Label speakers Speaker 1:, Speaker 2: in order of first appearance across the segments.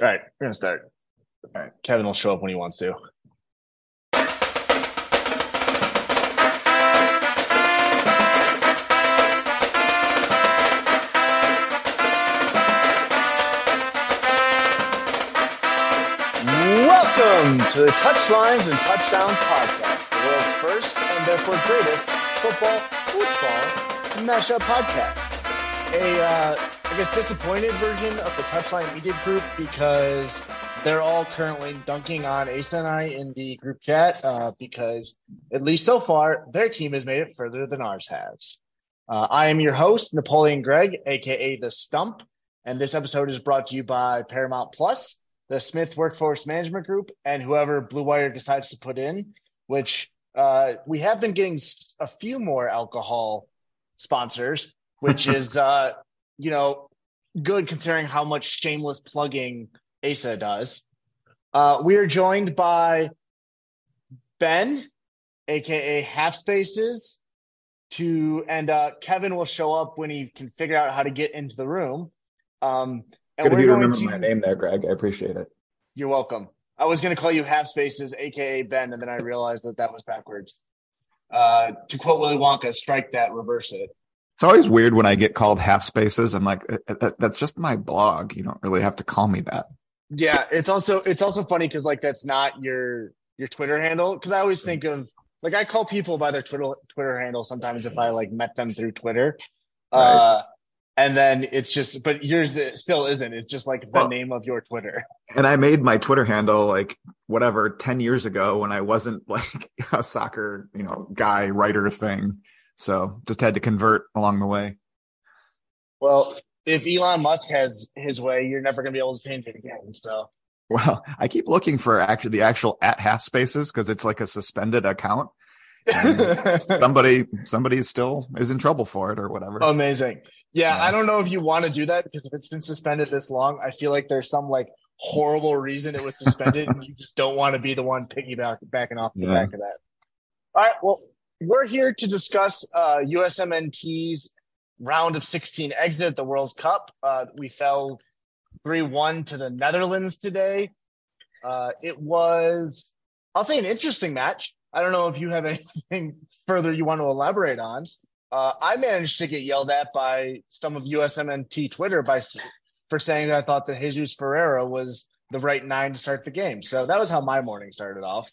Speaker 1: All right, we're to start. All right, Kevin will show up when he wants to. Welcome to the Touchlines and Touchdowns podcast, the world's first and therefore greatest football football mashup podcast. A, uh, I guess, disappointed version of the Touchline Media Group because they're all currently dunking on Asa and I in the group chat uh, because, at least so far, their team has made it further than ours has. Uh, I am your host, Napoleon Gregg, aka The Stump, and this episode is brought to you by Paramount Plus the Smith Workforce Management Group, and whoever Blue Wire decides to put in, which uh, we have been getting a few more alcohol sponsors, which is, uh, you know, good considering how much shameless plugging Asa does. Uh, we are joined by Ben, aka Half Spaces, to and uh, Kevin will show up when he can figure out how to get into the room. Um,
Speaker 2: and Good of you remember to... my name there, Greg. I appreciate it.
Speaker 1: You're welcome. I was going to call you Half Spaces, aka Ben, and then I realized that that was backwards. Uh, to quote Willy Wonka, strike that, reverse it.
Speaker 2: It's always weird when I get called Half Spaces. I'm like, that's just my blog. You don't really have to call me that.
Speaker 1: Yeah, it's also it's also funny because like that's not your your Twitter handle. Because I always think of like I call people by their Twitter Twitter handle sometimes if I like met them through Twitter. Right. Uh, and then it's just but yours still isn't it's just like the well, name of your twitter
Speaker 2: and i made my twitter handle like whatever 10 years ago when i wasn't like a soccer you know guy writer thing so just had to convert along the way.
Speaker 1: Well if elon musk has his way you're never going to be able to change it again so.
Speaker 2: Well i keep looking for actually the actual at half spaces because it's like a suspended account. Somebody somebody still is in trouble for it or whatever.
Speaker 1: Amazing. Yeah, yeah, I don't know if you want to do that because if it's been suspended this long, I feel like there's some like horrible reason it was suspended, and you just don't want to be the one piggyback backing off the yeah. back of that. All right, well, we're here to discuss uh, USMNT's round of 16 exit at the World Cup. Uh, we fell 3-1 to the Netherlands today. Uh, it was, I'll say, an interesting match. I don't know if you have anything further you want to elaborate on. Uh, I managed to get yelled at by some of USMNT Twitter by for saying that I thought that Jesus Ferreira was the right nine to start the game. So that was how my morning started off.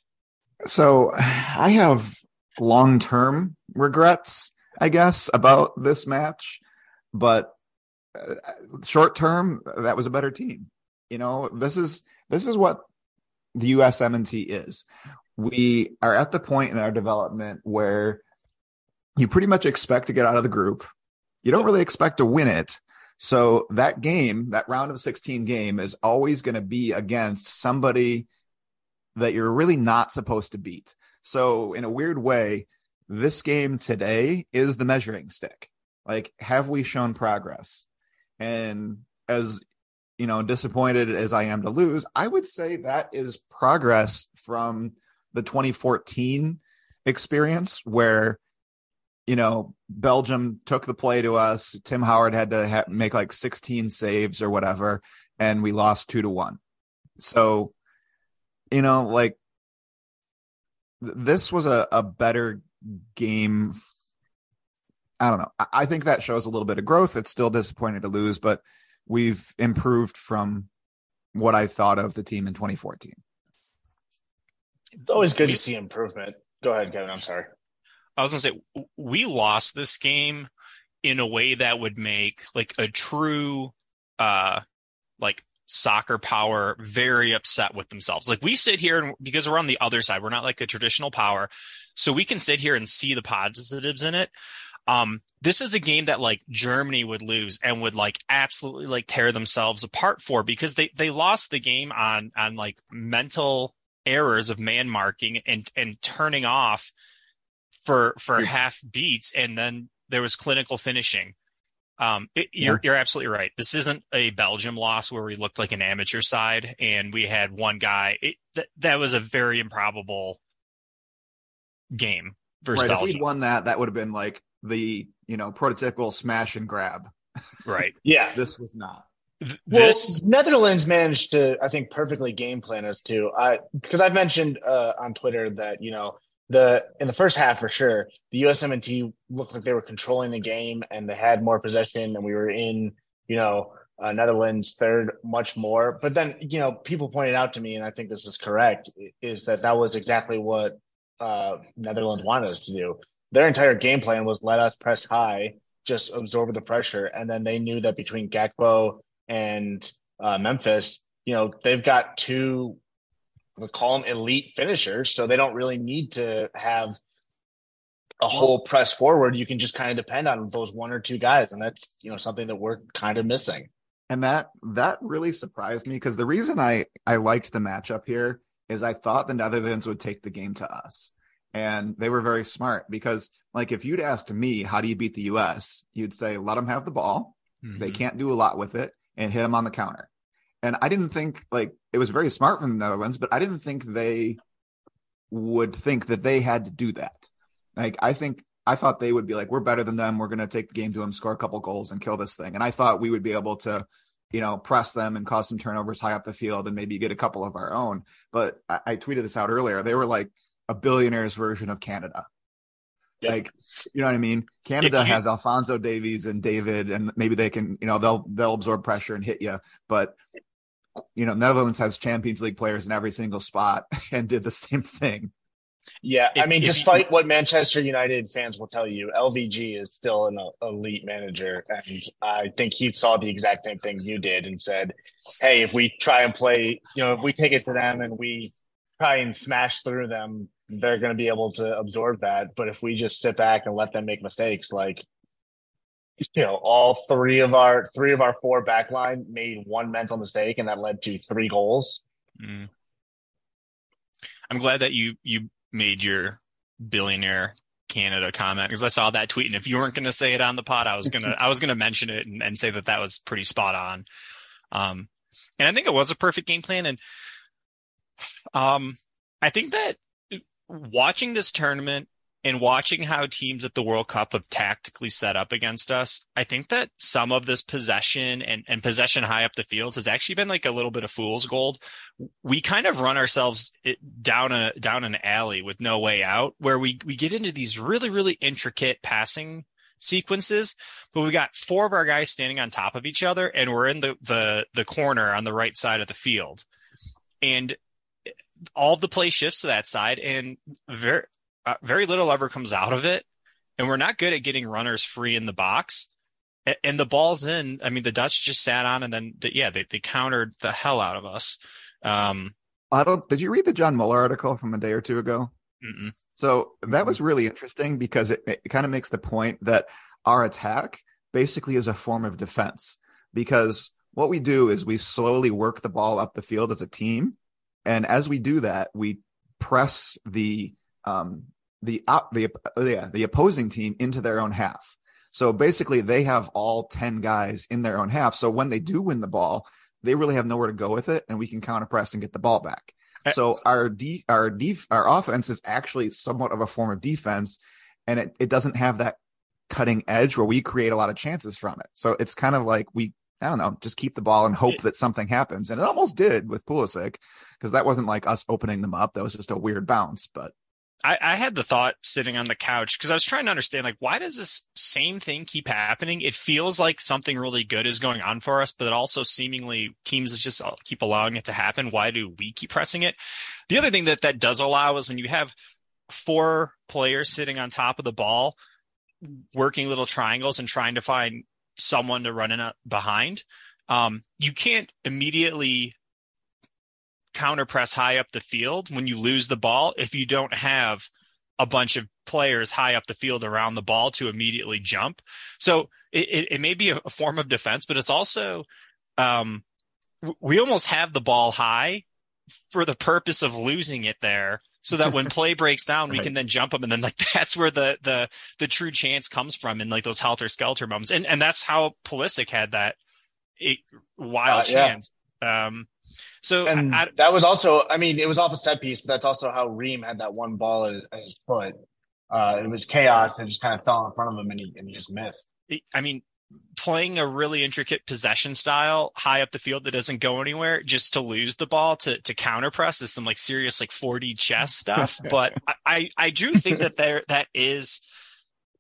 Speaker 2: So I have long term regrets, I guess, about this match, but uh, short term, that was a better team. You know, this is this is what the USMNT is. We are at the point in our development where you pretty much expect to get out of the group. You don't really expect to win it. So that game, that round of 16 game is always going to be against somebody that you're really not supposed to beat. So in a weird way, this game today is the measuring stick. Like, have we shown progress? And as you know, disappointed as I am to lose, I would say that is progress from the 2014 experience where you know, Belgium took the play to us. Tim Howard had to ha- make like 16 saves or whatever, and we lost two to one. So, you know, like this was a, a better game. I don't know. I-, I think that shows a little bit of growth. It's still disappointing to lose, but we've improved from what I thought of the team in 2014.
Speaker 1: It's always good to see improvement. Go ahead, Kevin. I'm sorry.
Speaker 3: I was gonna say we lost this game in a way that would make like a true uh like soccer power very upset with themselves. Like we sit here and because we're on the other side, we're not like a traditional power. So we can sit here and see the positives in it. Um, this is a game that like Germany would lose and would like absolutely like tear themselves apart for because they they lost the game on on like mental errors of man marking and and turning off for for half beats and then there was clinical finishing. Um, it, yeah. you're you're absolutely right. This isn't a Belgium loss where we looked like an amateur side and we had one guy. It, th- that was a very improbable game versus
Speaker 2: right,
Speaker 3: Belgium.
Speaker 2: If we'd won that, that would have been like the you know prototypical smash and grab.
Speaker 3: Right.
Speaker 1: yeah.
Speaker 2: This was not.
Speaker 1: Th- this well, Netherlands managed to, I think, perfectly game plan us too. I because I've mentioned uh, on Twitter that you know the in the first half for sure, the USMNT looked like they were controlling the game and they had more possession, and we were in you know uh, Netherlands third much more. But then you know people pointed out to me, and I think this is correct, is that that was exactly what uh, Netherlands wanted us to do. Their entire game plan was let us press high, just absorb the pressure, and then they knew that between Gakpo and uh, Memphis, you know, they've got two, we call them elite finishers, so they don't really need to have a whole press forward. You can just kind of depend on those one or two guys, and that's you know something that we're kind of missing.
Speaker 2: And that that really surprised me because the reason I I liked the matchup here is I thought the Netherlands would take the game to us. And they were very smart because, like, if you'd asked me, how do you beat the US? You'd say, let them have the ball. Mm-hmm. They can't do a lot with it and hit them on the counter. And I didn't think, like, it was very smart from the Netherlands, but I didn't think they would think that they had to do that. Like, I think, I thought they would be like, we're better than them. We're going to take the game to them, score a couple goals, and kill this thing. And I thought we would be able to you know, press them and cause some turnovers high up the field and maybe get a couple of our own. But I, I tweeted this out earlier. They were like a billionaire's version of Canada. Yeah. Like, you know what I mean? Canada you, has Alphonso Davies and David, and maybe they can, you know, they'll they'll absorb pressure and hit you. But you know, Netherlands has Champions League players in every single spot and did the same thing.
Speaker 1: Yeah, if, I mean, despite you, what Manchester United fans will tell you, LVG is still an elite manager, and I think he saw the exact same thing you did and said, "Hey, if we try and play, you know, if we take it to them and we try and smash through them, they're going to be able to absorb that. But if we just sit back and let them make mistakes, like." You know, all three of our three of our four backline made one mental mistake, and that led to three goals. Mm.
Speaker 3: I'm glad that you you made your billionaire Canada comment because I saw that tweet, and if you weren't going to say it on the pod, I was gonna I was gonna mention it and, and, say that that was pretty spot on. Um, and I think it was a perfect game plan, and um, I think that watching this tournament and watching how teams at the World Cup have tactically set up against us, I think that some of this possession and, and possession high up the field has actually been like a little bit of fool's gold. We kind of run ourselves eh, down a down an alley with no way out, where we we get into these really really intricate passing sequences, but we got four of our guys standing on top of each other, and we're in the the the corner on the right side of the field, and eh, all the play shifts to that side, and very uh, very little ever comes out of it, and we're not good at getting runners free in the box. And, and the ball's in. I mean, the Dutch just sat on, and then the, yeah, they they countered the hell out of us. Um,
Speaker 2: I don't. Did you read the John Muller article from a day or two ago? Mm-mm. So that was really interesting because it, it kind of makes the point that our attack basically is a form of defense because what we do is we slowly work the ball up the field as a team, and as we do that, we press the um, the uh, the yeah the opposing team into their own half. So basically, they have all ten guys in their own half. So when they do win the ball, they really have nowhere to go with it, and we can counter press and get the ball back.
Speaker 3: Uh,
Speaker 2: So our de- our def- our offense is actually somewhat of a form of defense, and it, it doesn't have that cutting edge where we create a lot of chances from it. So it's kind of like we I don't know, just keep the ball and hope that something happens, and it almost did with Pulisic because that wasn't like us opening them up. That was just a weird bounce, but
Speaker 3: I, I had the thought sitting on the couch because I was trying to understand like why does this same thing keep happening? It feels like something really good is going on for us, but also seemingly teams just keep allowing it to happen. Why do we keep pressing it? The other thing that that does allow is when you have four players sitting on top of the ball, working little triangles and trying to find someone to run in a, behind. Um, you can't immediately counter press high up the field when you lose the ball if you don't have a bunch of players high up the field around the ball to immediately jump. So it, it, it may be a, a, form of defense, but it's also um, we almost have the ball high for the purpose of losing it there. So that when play breaks down, we can then jump them, and then like that's where the the the true chance comes from in like those helter skelter moments, and and that's how Pulisic had that wild uh, chance. Yeah. Um, so
Speaker 4: and I, that was also, I mean, it was off a set piece, but that's also how Ream had that one ball at, at his foot. Uh, it was chaos. It just kind of fell in front of him and he, and he just missed.
Speaker 3: I mean, playing a really intricate possession style high up the field that doesn't go anywhere just to lose the ball to, to counter press is some like serious like 4D chess stuff. but I, I do think that there, that is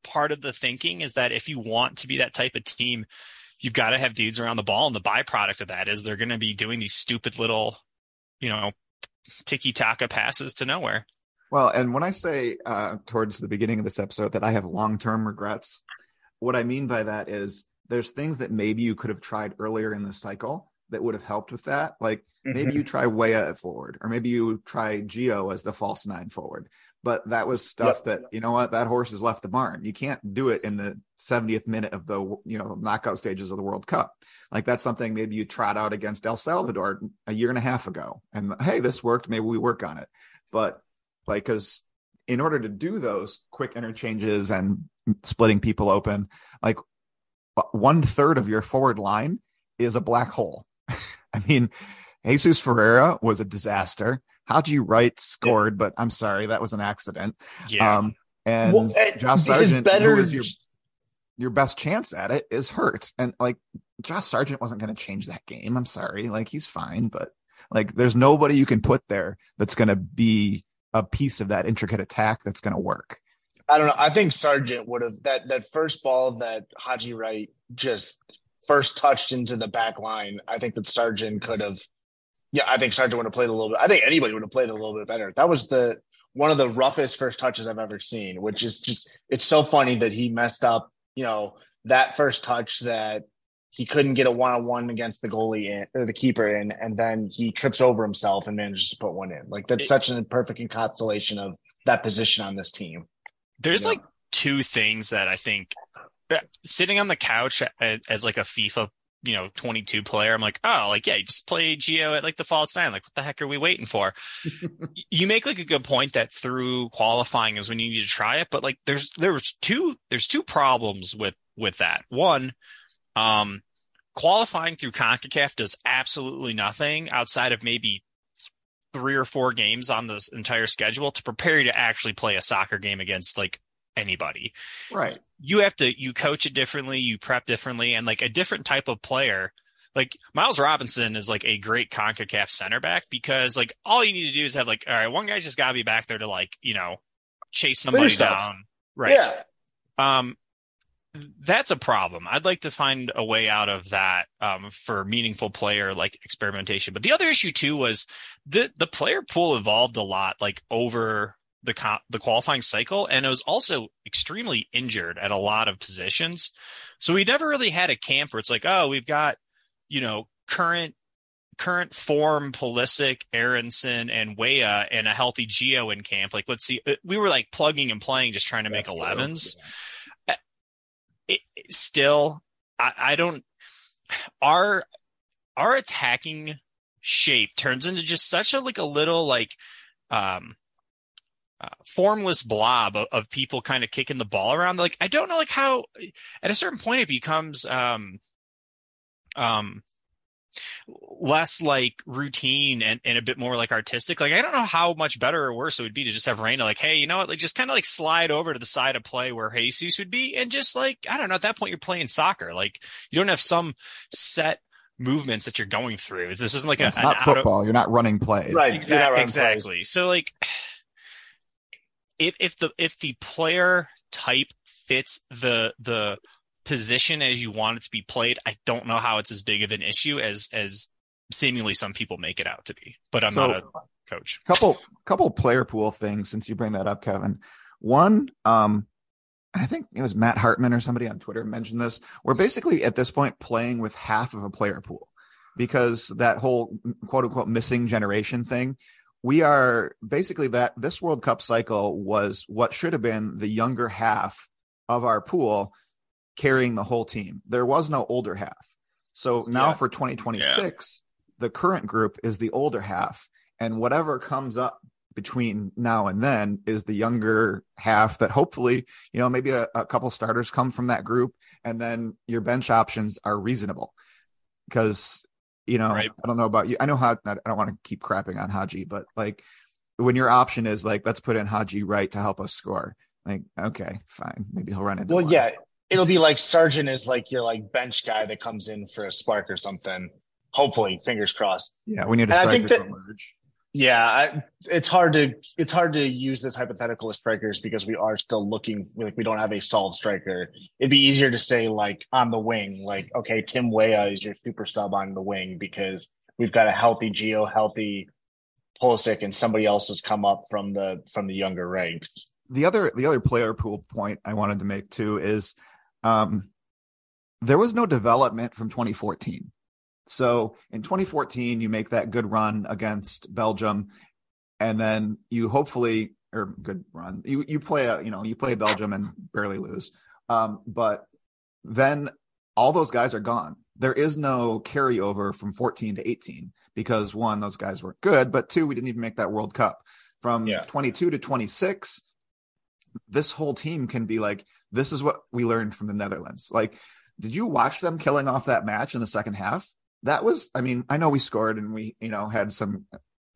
Speaker 3: part of the thinking is that if you want to be that type of team, you've got to have dudes around the ball. And the byproduct of that is they're going to be doing these stupid little, you know, tiki taka passes to nowhere.
Speaker 2: Well, and when I say uh, towards the beginning of this episode that I have long term regrets, what I mean by that is there's things that maybe you could have tried earlier in the cycle that would have helped with that. Like maybe mm-hmm. you try Weah at forward, or maybe you try Gio as the false nine forward but that was stuff yep. that you know what that horse has left the barn. You can't do it in the 70th minute of the you know knockout stages of the World Cup. Like that's something maybe you trot out against El Salvador a year and a half ago, and hey, this worked. Maybe we work on it. But like, because in order to do those quick interchanges and splitting people open, like one third of your forward line is a black hole. I mean, Jesus Ferreira was a disaster. Haji Wright scored, yeah. but I'm sorry, that was an accident.
Speaker 3: Yeah.
Speaker 2: Um, and well, Josh Sargent, better... who is your your best chance at it, is hurt. And like Josh Sargent wasn't going to change that game. I'm sorry, like he's fine, but like there's nobody you can put there that's going to be a piece of that intricate attack that's going to work.
Speaker 4: I don't know. I think Sargent would have that that first ball that Haji Wright just first touched into the back line. I think that Sargent could have yeah, I think Sargent would have played a little bit. I think anybody would have played a little bit better. That was the one of the roughest first touches I've ever seen, which is just it's so funny that he messed up, you know, that first touch that he couldn't get a one on one against the goalie in, or the keeper in, and then he trips over himself and manages to put one in. Like that's it, such an perfect encapsulation of that position on this team.
Speaker 3: There's you know? like two things that I think sitting on the couch as, as like a FIFA you know, 22 player, I'm like, oh, like, yeah, you just play Gio at like the false nine. Like, what the heck are we waiting for? you make like a good point that through qualifying is when you need to try it. But like, there's, there's two, there's two problems with, with that. One, um, qualifying through CONCACAF does absolutely nothing outside of maybe three or four games on this entire schedule to prepare you to actually play a soccer game against like anybody.
Speaker 2: Right.
Speaker 3: You have to you coach it differently, you prep differently, and like a different type of player. Like Miles Robinson is like a great CONCACAF center back because like all you need to do is have like, all right, one guy's just gotta be back there to like, you know, chase somebody down. Right.
Speaker 4: Yeah.
Speaker 3: Um that's a problem. I'd like to find a way out of that um, for meaningful player like experimentation. But the other issue too was the the player pool evolved a lot like over the the qualifying cycle, and it was also extremely injured at a lot of positions. So we never really had a camp where it's like, oh, we've got you know current current form Pulisic, Aaronson, and Weah, and a healthy Gio in camp. Like, let's see, uh, we were like plugging and playing, just trying to make 11s. Yeah. Uh, it, it, still, I, I don't. Our our attacking shape turns into just such a like a little like um uh, formless blob of, of, people kind of kicking the ball around. Like I don't know, like how at a certain point it becomes um um less like routine and, and a bit more like artistic. Like I don't know how much better or worse it would be to just have Reyna like, hey, you know what? Like just kind of like slide over to the side of play where Jesus would be, and just like I don't know. At that point, you're playing soccer. Like you don't have some set movements that you're going through. This isn't like
Speaker 2: it's
Speaker 3: a,
Speaker 2: not football. Of, you're not running plays.
Speaker 4: Right.
Speaker 3: Exactly. exactly. So like if if the if the player type fits the the position as you want it to be played, I don't know how it's as big of an issue as as seemingly some people make it out to be. But I'm so, not a coach.
Speaker 2: Couple couple player pool things since you bring that up, Kevin. One, um, I think it was Matt Hartman or somebody on Twitter mentioned this. We're basically at this point playing with half of a player pool because that whole quote unquote missing generation thing. We are basically that this World Cup cycle was what should have been the younger half of our pool carrying the whole team. There was no older half. So now yeah. for 2026, yeah. the current group is the older half. And whatever comes up between now and then is the younger half that hopefully, you know, maybe a, a couple starters come from that group and then your bench options are reasonable. Because, you know, right. I don't know about you. I know how I don't want to keep crapping on Haji, but like when your option is like, let's put in Haji Wright to help us score. Like, okay, fine. Maybe he'll run into
Speaker 4: Well, one. yeah. It'll be like Sargent is like your like bench guy that comes in for a spark or something. Hopefully, fingers crossed.
Speaker 2: Yeah, we need a striker to emerge.
Speaker 4: Yeah, I, it's hard to it's hard to use this hypothetical as strikers because we are still looking like we don't have a solid striker. It'd be easier to say like on the wing, like okay, Tim Weah is your super sub on the wing because we've got a healthy Gio, healthy Pulisic, and somebody else has come up from the from the younger ranks.
Speaker 2: The other the other player pool point I wanted to make too is um, there was no development from 2014. So in 2014, you make that good run against Belgium, and then you hopefully or good run. You you play a you know you play Belgium and barely lose, um, but then all those guys are gone. There is no carryover from 14 to 18 because one, those guys were good, but two, we didn't even make that World Cup. From yeah. 22 to 26, this whole team can be like, this is what we learned from the Netherlands. Like, did you watch them killing off that match in the second half? That was, I mean, I know we scored and we, you know, had some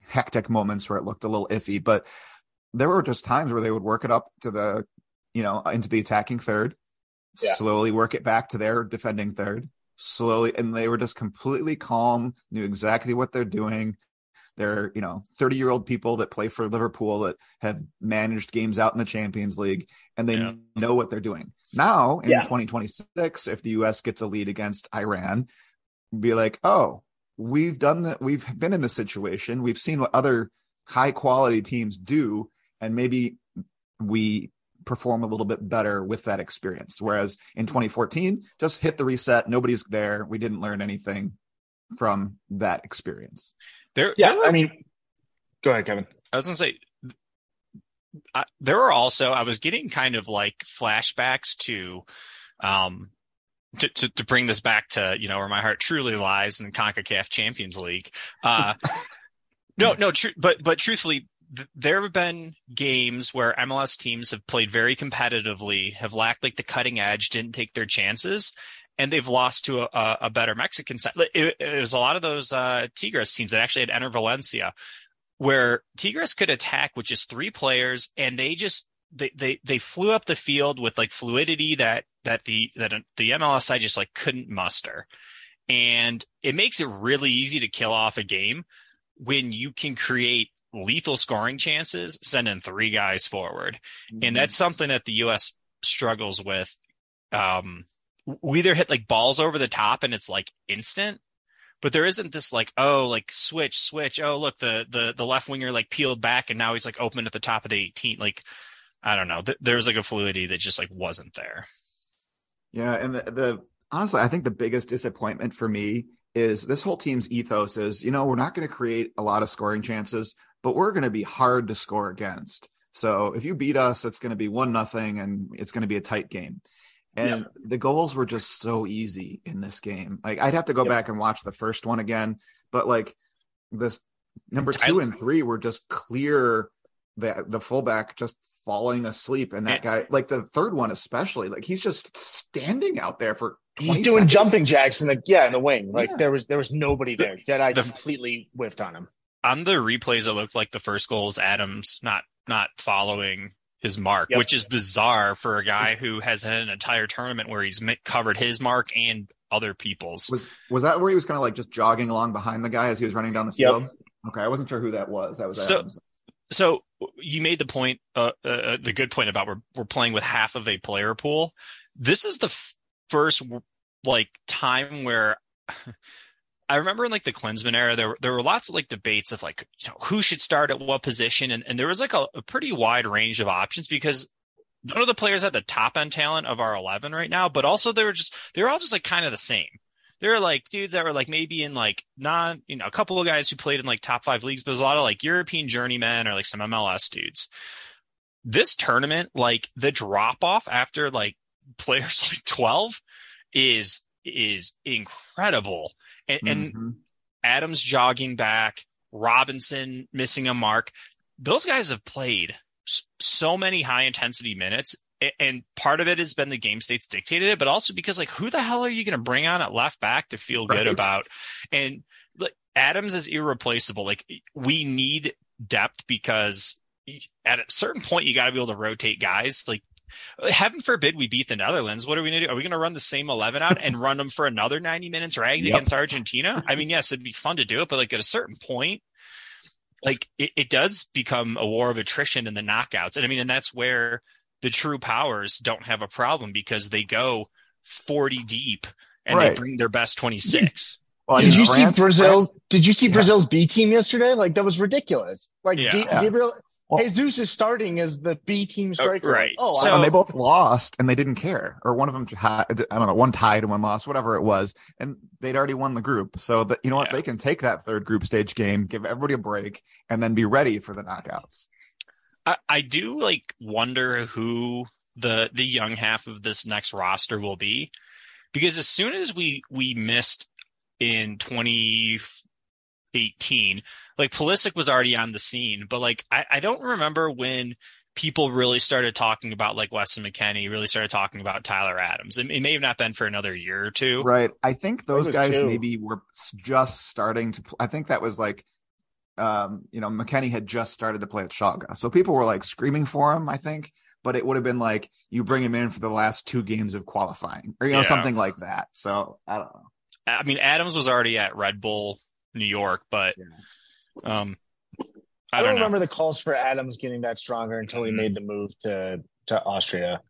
Speaker 2: hectic moments where it looked a little iffy, but there were just times where they would work it up to the, you know, into the attacking third, yeah. slowly work it back to their defending third, slowly. And they were just completely calm, knew exactly what they're doing. They're, you know, 30 year old people that play for Liverpool that have managed games out in the Champions League and they yeah. know what they're doing. Now in yeah. 2026, if the US gets a lead against Iran, be like, oh, we've done that. We've been in this situation. We've seen what other high quality teams do, and maybe we perform a little bit better with that experience. Whereas in 2014, just hit the reset. Nobody's there. We didn't learn anything from that experience.
Speaker 3: There,
Speaker 4: yeah. There were, I mean, go ahead, Kevin.
Speaker 3: I was gonna say I, there were also I was getting kind of like flashbacks to um to, to, to, bring this back to you know where my heart truly lies in the Concacaf Champions League. Uh, no, no, tr- but but truthfully, th- there have been games where MLS teams have played very competitively, have lacked like the cutting edge, didn't take their chances, and they've lost to a, a better Mexican side. It, it, was a lot of those uh, Tigres teams that actually had Enner Valencia, where Tigres could attack with just three players, and they just they they they flew up the field with like fluidity that that the that the MLSI just like couldn't muster. And it makes it really easy to kill off a game when you can create lethal scoring chances, sending three guys forward. Mm-hmm. And that's something that the US struggles with. Um, we either hit like balls over the top and it's like instant, but there isn't this like, oh, like switch, switch. Oh, look, the, the, the left winger like peeled back and now he's like open at the top of the 18. Like, I don't know. Th- was like a fluidity that just like wasn't there.
Speaker 2: Yeah, and the, the honestly, I think the biggest disappointment for me is this whole team's ethos is, you know, we're not going to create a lot of scoring chances, but we're going to be hard to score against. So if you beat us, it's going to be one nothing, and it's going to be a tight game. And the goals were just so easy in this game. Like I'd have to go yep. back and watch the first one again, but like this number two and three were just clear. The the fullback just falling asleep, and that guy, like the third one especially, like he's just standing out there for.
Speaker 4: He's doing
Speaker 2: seconds.
Speaker 4: jumping jacks in the yeah in the wing. Like
Speaker 2: Yeah.
Speaker 4: there was there was nobody there. Jedi
Speaker 3: the-
Speaker 4: completely whiffed on him.
Speaker 3: on the replays it looked like the first goal is Adams not not following his mark,
Speaker 4: Yep.
Speaker 3: which is bizarre for a guy who has had an entire tournament where he's covered his mark and other people's.
Speaker 2: Was was that where he was kind of like just jogging along behind the guy as he was running down the
Speaker 4: Yep.
Speaker 2: field? Okay, I wasn't sure who that was. That was
Speaker 3: So-
Speaker 2: Adams.
Speaker 3: So you made the point, uh, uh, the good point about we're we're playing with half of a player pool. This is the f- first like time where I remember in like the Klinsmann era, there there were lots of like debates of like you know who should start at what position, and, and there was like a, a pretty wide range of options because none of the players had the top end talent of our eleven right now, but also they were just they were all just like kind of the same. There were like dudes that were like maybe in like non, you know, a couple of guys who played in like top five leagues, but there's a lot of like European journeymen or like some MLS dudes. This tournament, like the drop off after like players like 12 is, is incredible. And, and
Speaker 2: Mhm.
Speaker 3: Adams jogging back, Robinson missing a mark. Those guys have played so many high intensity minutes. And part of it has been the game states dictated it, but also because like, who the hell are you going to bring on at left back to feel good about? And like Adams is irreplaceable. Like we need depth because at a certain point you got to be able to rotate guys. Like heaven forbid we beat the Netherlands. What are we going to do? Are we going to run the same 11 out and run them for another 90 minutes ragged
Speaker 2: Yep.
Speaker 3: against Argentina? I mean, yes, it'd be fun to do it, but like at a certain point, like it, it does become a war of attrition in the knockouts. And I mean, and that's where the true powers don't have a problem because they go 40 deep and
Speaker 2: Right.
Speaker 3: they bring their best 26.
Speaker 2: Well,
Speaker 4: did you
Speaker 2: France-
Speaker 4: see Brazil's? Did you see
Speaker 2: Yeah.
Speaker 4: Brazil's B team yesterday? Like that was ridiculous. Like
Speaker 3: Yeah.
Speaker 4: G-
Speaker 2: Yeah.
Speaker 4: Gabriel
Speaker 2: Well-
Speaker 4: Jesus is starting as the B team
Speaker 3: Oh,
Speaker 4: striker.
Speaker 3: right.
Speaker 4: Oh,
Speaker 3: So-
Speaker 2: and they both lost and they didn't care or one of them tied, i don't know one tied and one lost whatever it was and they'd already won the group so that you know what
Speaker 3: Yeah.
Speaker 2: they can take that third group stage game give everybody a break and then be ready for the knockouts
Speaker 3: I, I do like wonder who the the young half of this next roster will be. Because as soon as we we missed in 2018 like Pulisic was already on the scene but like I, I don't remember when people really started talking about like Weston McKennie really started talking about Tyler Adams. It, it may have not been for another year or two.
Speaker 2: Right. I think those
Speaker 4: was
Speaker 2: guys
Speaker 4: two.
Speaker 2: maybe were just starting to i think that was like um you know mckennie had just started to play at Schalke. so people were like screaming for him i think but it would have been like you bring him in for the last two games of qualifying or you know
Speaker 3: Yeah.
Speaker 2: something like that so i don't know
Speaker 3: I mean Adams was already at Red Bull New York but um
Speaker 4: I
Speaker 3: I
Speaker 4: don't
Speaker 3: don't know
Speaker 4: remember the calls for Adams getting that stronger until he
Speaker 3: Mhm.
Speaker 4: made the move to to Austria.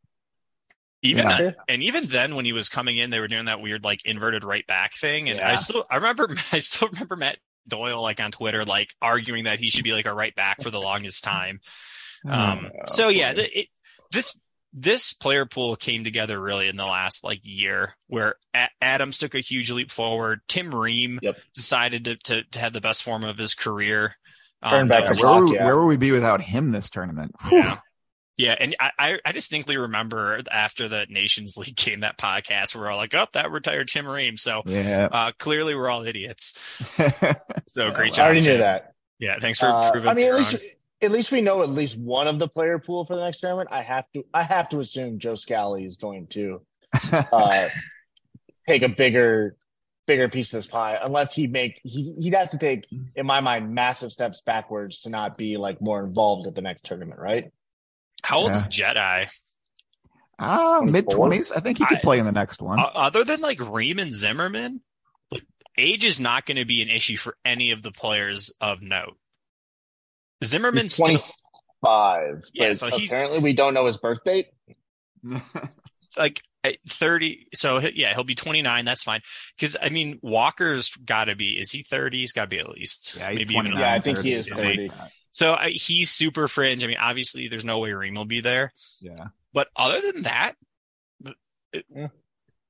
Speaker 3: even
Speaker 2: Yeah.
Speaker 3: then, and even then when he was coming in they were doing that weird like inverted right back thing and i still i remember i still remember matt doyle like on twitter like arguing that he should be like a right back for the longest time um
Speaker 2: Oh,
Speaker 3: so yeah
Speaker 2: boy.
Speaker 3: it, this this player pool came together really in the last like year where A- adams took a huge leap forward tim ream
Speaker 4: Yep.
Speaker 3: decided to, to to have the best form of his career
Speaker 4: Turn back
Speaker 3: was-
Speaker 4: the
Speaker 2: where,
Speaker 4: clock, yeah.
Speaker 2: where would we be without him this tournament?
Speaker 3: Yeah. Yeah, and I, I, I distinctly remember after the Nations League game that podcast where we're all like, "Oh, that retired Tim Ream." So
Speaker 2: Yeah.
Speaker 3: uh, clearly, we're all idiots. So
Speaker 2: Yeah,
Speaker 3: great
Speaker 4: I
Speaker 3: job.
Speaker 4: already knew that.
Speaker 3: Yeah, thanks for
Speaker 4: Uh,
Speaker 3: proving.
Speaker 4: I mean, at least
Speaker 3: wrong.
Speaker 4: at least we know at least one of the player pool for the next tournament. I have to I have to assume Joe Scally is going to uh, take a bigger bigger piece of this pie, unless he make he, he'd have to take, in my mind, massive steps backwards to not be like more involved at the next tournament, right?
Speaker 3: How old's Jedi?
Speaker 2: Ah, mid twenties. I think he could
Speaker 3: I-
Speaker 2: play in the next one.
Speaker 3: Other than like Ream and Zimmerman, like, age is not going to be an issue for any of the players of note. Zimmerman's
Speaker 4: 25.
Speaker 3: Yeah, so he's-
Speaker 4: apparently we don't know his birth date.
Speaker 3: like 30 so yeah he'll be 29 that's fine because i mean walker's got to be is he 30 he's got to be at least
Speaker 2: yeah, he's
Speaker 3: maybe even
Speaker 2: 29,
Speaker 4: Yeah, I think he is
Speaker 2: something
Speaker 4: 30.
Speaker 2: that.
Speaker 3: So I, he's super fringe. I mean obviously there's no way ream will be there.
Speaker 2: Yeah.
Speaker 3: but other than that it-
Speaker 4: Yeah.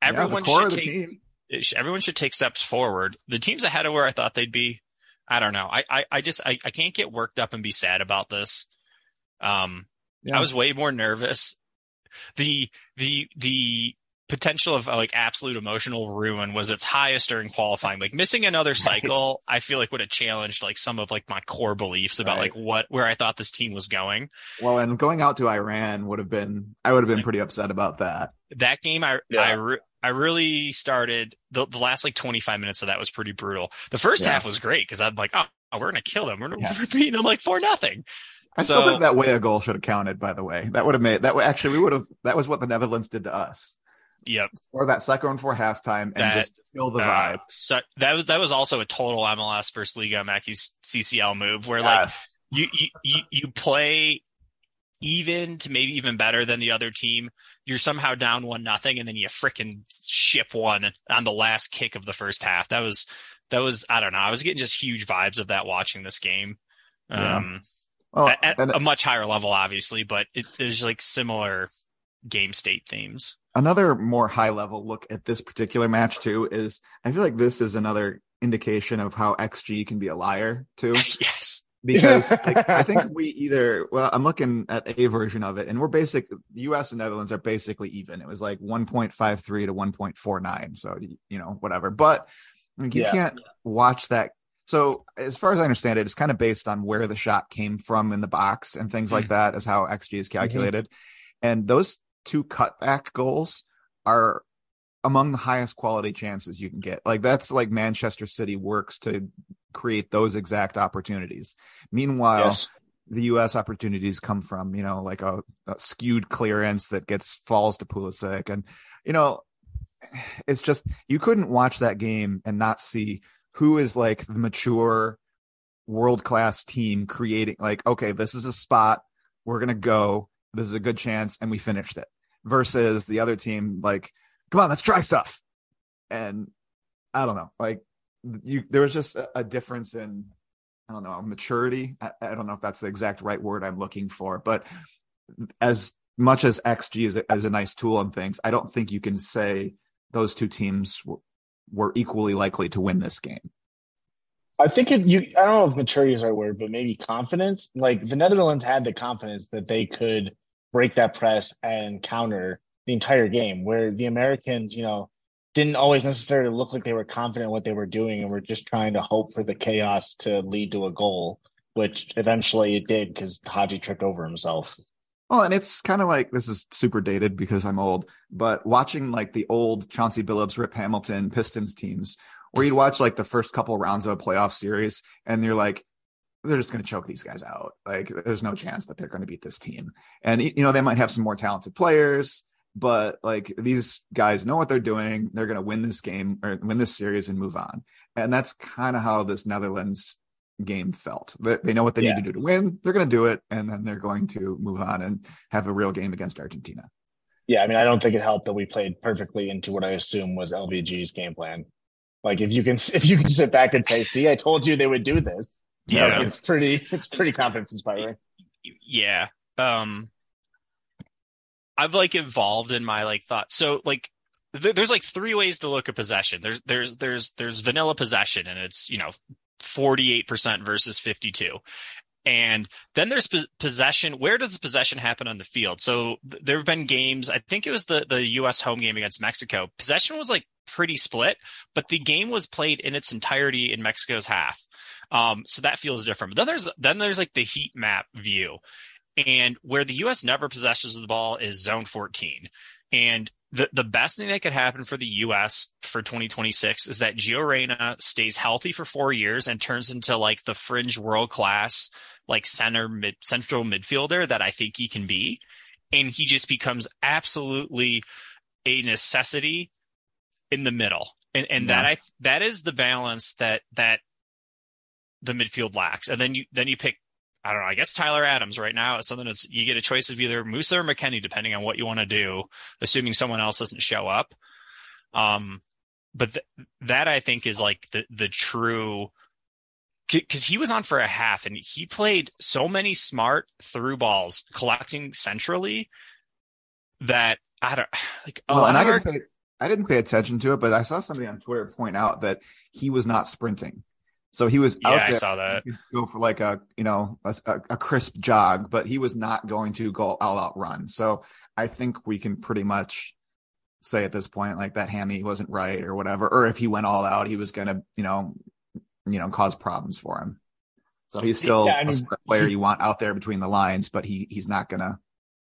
Speaker 3: everyone
Speaker 2: yeah,
Speaker 3: should take it everyone should take steps forward. The team's ahead of where i thought they'd be i don't know. I i, I just I, I can't get worked up and be sad about this. Um
Speaker 2: Yeah.
Speaker 3: i was way more nervous. The the the potential of like absolute emotional ruin was its highest during qualifying. Like missing another cycle, I feel like would have challenged like some of like my core beliefs about
Speaker 2: Right.
Speaker 3: like what where I thought this team was going.
Speaker 2: Well, and going out to Iran would have been, I would have been pretty upset about that.
Speaker 3: That game, I
Speaker 4: Yeah.
Speaker 3: I re- I really started the, the last like 25 minutes of that was pretty brutal. The first
Speaker 2: Yeah.
Speaker 3: half was great because I'm like, oh, we're gonna kill them. We're, gonna
Speaker 2: Yes.
Speaker 3: we're beating them like four nothing.
Speaker 2: I
Speaker 3: So-
Speaker 2: still think that way a goal should have counted, by the way. That would have made that way actually we would have that was what the Netherlands did to us.
Speaker 3: Yep.
Speaker 2: Or that second one for halftime and
Speaker 3: That-
Speaker 2: just kill the
Speaker 3: Uh,
Speaker 2: vibe.
Speaker 3: so that was that was also a total MLS versus Liga Mackey's CCL move where like
Speaker 2: Yes.
Speaker 3: you, you you you play even to maybe even better than the other team. You're somehow down one nothing, and then you fricking ship one on the last kick of the first half. That was that was I don't know. I was getting just huge vibes of that watching this game.
Speaker 2: Yeah.
Speaker 3: Um,
Speaker 2: Well,
Speaker 3: at, a much higher level, obviously, but it, there's like similar game state themes.
Speaker 2: Another more high level look at this particular match too is I feel like this is another indication of how XG can be a liar too.
Speaker 3: yes.
Speaker 2: because like, I think we either well, I'm looking at a version of it, and we're basic. The U.S. and Netherlands are basically even. It was like 1.53 to 1.49, so you know whatever. But like, you
Speaker 4: Yeah.
Speaker 2: can't watch that. So as far as I understand it, it's kind of based on where the shot came from in the box and things like mm. that, is how XG is mm-hmm. calculated. And those two cutback goals are among the highest quality chances you can get. Like that's like Manchester City works to create those exact opportunities. Meanwhile,
Speaker 4: Yes.
Speaker 2: the U.S. opportunities come from you know like a, a skewed clearance that gets falls to Pulisic, and you know it's just you couldn't watch that game and not see who is like the mature world class team creating like okay this is a spot we're gonna go this is a good chance and we finished it versus the other team like come on let's try stuff and I don't know like you there was just a, a difference in I don't know maturity. I, I don't know if that's the exact right word I'm looking for, but as much as XG is a, is a nice tool and things, I don't think you can say those two teams were, were equally likely to win this game.
Speaker 4: I think it, you, I don't know if maturity is right word, but maybe confidence. Like the Netherlands had the confidence that they could break that press and counter the entire game, where the Americans, you know, didn't always necessarily look like they were confident what they were doing and were just trying to hope for the chaos to lead to a goal, which eventually it did because Haji tripped over himself.
Speaker 2: Well, and it's kind of like this is super dated because I'm old, but watching like the old Chauncey Billups, Rip Hamilton Pistons teams, where you'd watch like the first couple rounds of a playoff series, and you're like, they're just going to choke these guys out. Like, there's no chance that they're going to beat this team. And you know, they might have some more talented players, but like these guys know what they're doing. They're going to win this game or win this series and move on. And that's kind of how this Netherlands game felt. They, they know what they
Speaker 4: Yeah.
Speaker 2: need to do to win. They're going to do it, and then they're going to move on and have a real game against Argentina.
Speaker 4: Yeah, I mean, I don't think it helped that we played perfectly into what I assume was LVG's game plan. Like, if you can, if you can sit back and say, "See, I told you they would do this,"
Speaker 3: Yeah.
Speaker 4: like, it's pretty, it's pretty confidence inspiring.
Speaker 3: yeah. Um i've like evolved in my like thought so like th- there's like three ways to look at possession. There's there's there's there's vanilla possession and it's you know 48% versus 52 and then there's pos- possession where does the possession happen on the field? So th- there have been games i think it was the the us home game against mexico. Possession was like pretty split but the game was played in its entirety in mexico's half um so that feels different but then there's then there's like the heat map view and where the U.S. never possesses the ball is zone 14. And the, the best thing that could happen for the U.S. for 2026 is that Gio Reyna stays healthy for four years and turns into like the fringe world class, like center mid central midfielder that I think he can be. And he just becomes absolutely a necessity in the middle. And, and that I, that is the balance that, that the midfield lacks. And then you, then you pick I don't know. I guess Tyler Adams right now is something that's you get a choice of either Musah or McKennie, depending on what you want to do, assuming someone else doesn't show up. Um, but th- that I think is like the the true because he was on for a half and he played so many smart through balls collecting centrally that I don't like.
Speaker 2: Well, and I
Speaker 3: of our-
Speaker 2: I didn't pay attention to it, but I saw somebody on Twitter point out that he was not sprinting. So he was
Speaker 3: yeah, I saw that.
Speaker 2: go for like a you know a, a- crisp jog, but he was not going to go all out run. So I think we can pretty much say at this point like that hammy wasn't right or whatever, or if he went all out, he was gonna, you know, you know, cause problems for him. So he's still
Speaker 1: Yeah, I mean-
Speaker 2: a player you want out there between the lines, but he he's not gonna.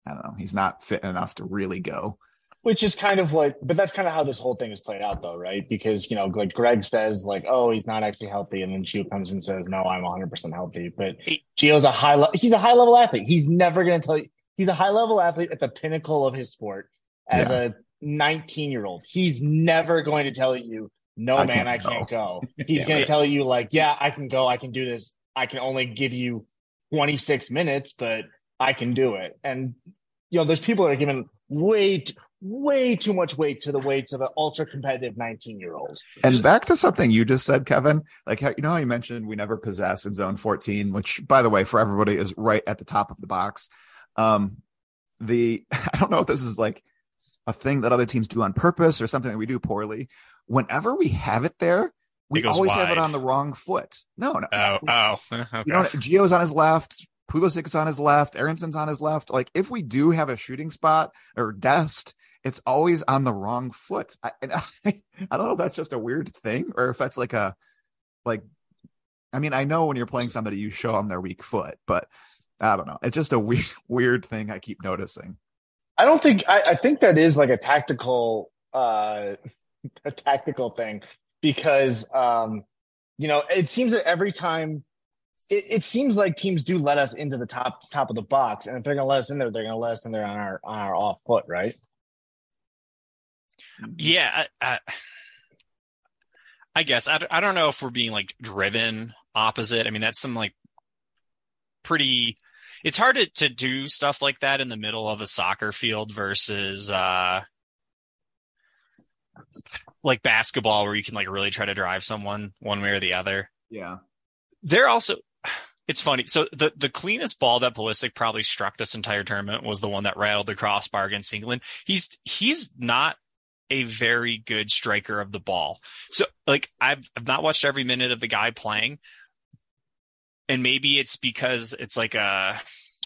Speaker 2: I don't know. He's not fit enough to really go.
Speaker 1: Which is kind of like, but that's kind of how this whole thing is played out, though, right? Because you know, like Greg says, like, oh, he's not actually healthy, and then Gio comes and says, no, I'm 100 percent healthy. But
Speaker 3: He-
Speaker 1: Gio's a high, le- he's a high level athlete. He's never going to tell you. He's a high level athlete at the pinnacle of his sport as
Speaker 2: Yeah.
Speaker 1: a 19 year old. He's never going to tell you, no,
Speaker 2: I
Speaker 1: man,
Speaker 2: can't
Speaker 1: I
Speaker 2: go."
Speaker 1: can't go. He's
Speaker 2: Yeah.
Speaker 1: going to tell you, like, yeah, I can go, I can do this. I can only give you 26 minutes, but I can do it. And you know, there's people that are giving way, way too much weight to the weights of an ultra competitive 19 year old.
Speaker 2: And back to something you just said, Kevin. Like how you know how you mentioned we never possess in zone 14, which by the way, for everybody is right at the top of the box. Um the I don't know if this is like a thing that other teams do on purpose or something that we do poorly. Whenever we have it there, we
Speaker 3: It goes
Speaker 2: always have it on the wrong foot. No, no.
Speaker 3: Oh, oh, okay.
Speaker 2: You know, Gio's on his left, Pulisic is on his left, Aaronson's on his left. Like if we do have a shooting spot or dest, it's always on the wrong foot. I, and I, I don't know if that's just a weird thing or if that's like a like. I mean, I know when you're playing somebody, you show them their weak foot, but I don't know. It's just a weird, weird thing I keep noticing.
Speaker 1: I don't think, I, I think that is like a tactical, uh, a tactical thing because, um, you know, it seems that every time it, it seems like teams do let us into the top, top of the box. And if they're going to let us in there, they're going to let us in there on our, on our off foot, right?
Speaker 3: Yeah, I, I, I guess I, I don't know if we're being like driven opposite. I mean, that's some like pretty. It's hard to, to do stuff like that in the middle of a soccer field versus uh like basketball where you can like really try to drive someone one way or the other.
Speaker 2: Yeah.
Speaker 3: They're also it's funny. So the the cleanest ball that Pulisic probably struck this entire tournament was the one that rattled the crossbar against England. He's he's not a very good striker of the ball. So like I've I've not watched every minute of the guy playing. And maybe it's because it's like a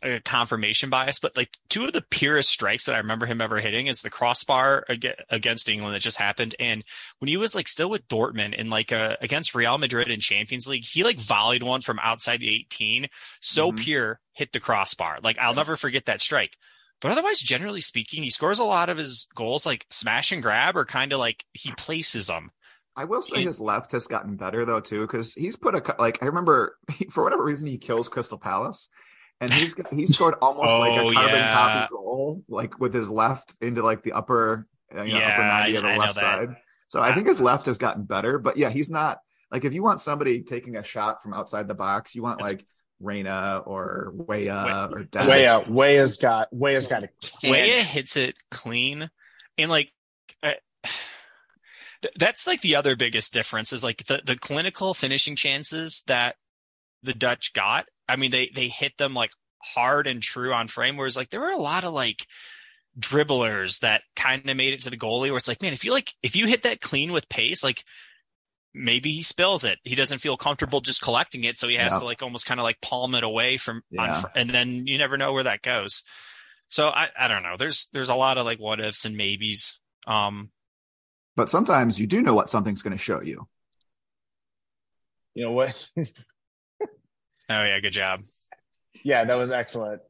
Speaker 3: a confirmation bias, but like two of the purest strikes that I remember him ever hitting is the crossbar against England that just happened. And when he was like still with Dortmund and like uh, against Real Madrid in Champions League, he like volleyed one from outside the 18, so
Speaker 2: Mhm.
Speaker 3: pure, hit the crossbar. Like I'll never forget that strike. But otherwise, generally speaking, he scores a lot of his goals like smash and grab or kind of like he places them.
Speaker 2: I will say his left has gotten better though too, because he's put a like I remember he, for whatever reason he kills Crystal Palace, and he's he scored almost like
Speaker 3: Oh,
Speaker 2: a carbon
Speaker 3: yeah.
Speaker 2: copy goal, like with his left into like the upper uh, you know,
Speaker 3: Yeah,
Speaker 2: upper ninety of the
Speaker 3: I- I
Speaker 2: left side. So I think his left has gotten better, but yeah, he's not like if you want somebody taking a shot from outside the box, you want
Speaker 3: That's-
Speaker 2: like Reyna or Weah or
Speaker 3: Is
Speaker 2: Des.
Speaker 3: it-
Speaker 1: Way out, way has got, way has got a
Speaker 3: Weah hits it clean, and like th- that's like the other biggest difference is like the the clinical finishing chances that the Dutch got. I mean, they they hit them like hard and true on frame. Whereas like there were a lot of like dribblers that kind of made it to the goalie where it's like, man, if you like if you hit that clean with pace, like maybe he spills it. He doesn't feel comfortable just collecting it, so he has
Speaker 2: Yeah.
Speaker 3: to like almost kind of like palm it away from on,
Speaker 2: Yeah.
Speaker 3: fr- and then you never know where that goes. So I I don't know. There's there's a lot of like what ifs and maybes. Um,
Speaker 2: But sometimes you do know what something's going to show you.
Speaker 1: You know what?
Speaker 3: oh yeah, good job.
Speaker 1: Yeah, that was excellent.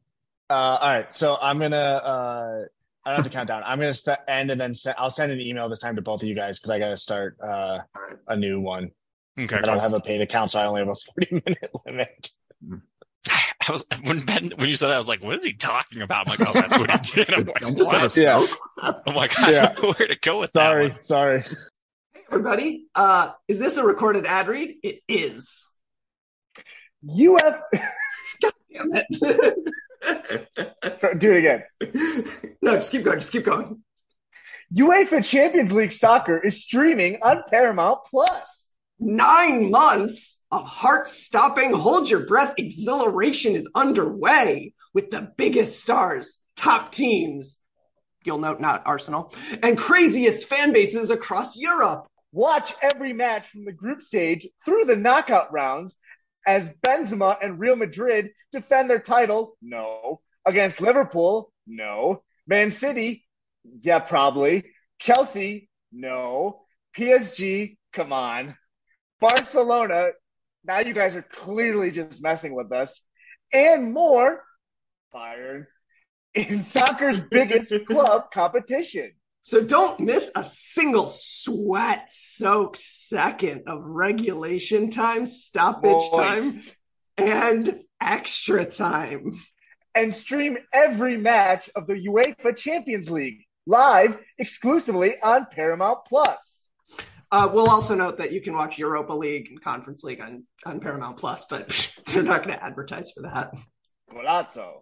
Speaker 1: Uh, all right, so I'm gonna. Uh, I don't have to count down. I'm gonna st- end and then se- I'll send an email this time to both of you guys because I gotta start uh, a new one.
Speaker 3: Okay,
Speaker 1: I don't
Speaker 3: cool.
Speaker 1: have a paid account, so I only have a 40 minute limit.
Speaker 3: I was when Ben when you said that, I was like, what is he talking about? I'm like, oh, that's what he did. I'm like,
Speaker 2: And just have a
Speaker 3: what?
Speaker 1: Yeah.
Speaker 2: stroke? What's happening?
Speaker 3: I'm like, I
Speaker 1: Yeah.
Speaker 3: don't know where to go with that.
Speaker 1: Sorry, sorry.
Speaker 5: Hey, everybody. Uh, is this a recorded ad read? It is.
Speaker 1: You have
Speaker 5: Damn it.
Speaker 1: do it again.
Speaker 5: no, just keep going. Just keep going.
Speaker 1: UEFA Champions League soccer is streaming on Paramount Plus.
Speaker 5: Nine months of heart stopping, hold your breath exhilaration is underway with the biggest stars, top teams. You'll note not Arsenal and craziest fan bases across Europe.
Speaker 1: Watch every match from the group stage through the knockout rounds as Benzema and Real Madrid defend their title. No. Against Liverpool. No. Man City. Yeah, probably.
Speaker 4: Chelsea, no. PSG, come on. Barcelona, now you guys are clearly just messing with us. And more, Bayern, in soccer's biggest club competition.
Speaker 5: So don't miss a single sweat soaked second of regulation time, stoppage
Speaker 4: Moist.
Speaker 5: time, and extra time.
Speaker 4: And stream every match of the UEFA Champions League live exclusively on Paramount Plus.
Speaker 5: Uh, we'll also note that you can watch Europa League and Conference League on, on Paramount Plus, but they're not going to advertise for that.
Speaker 4: Golazo.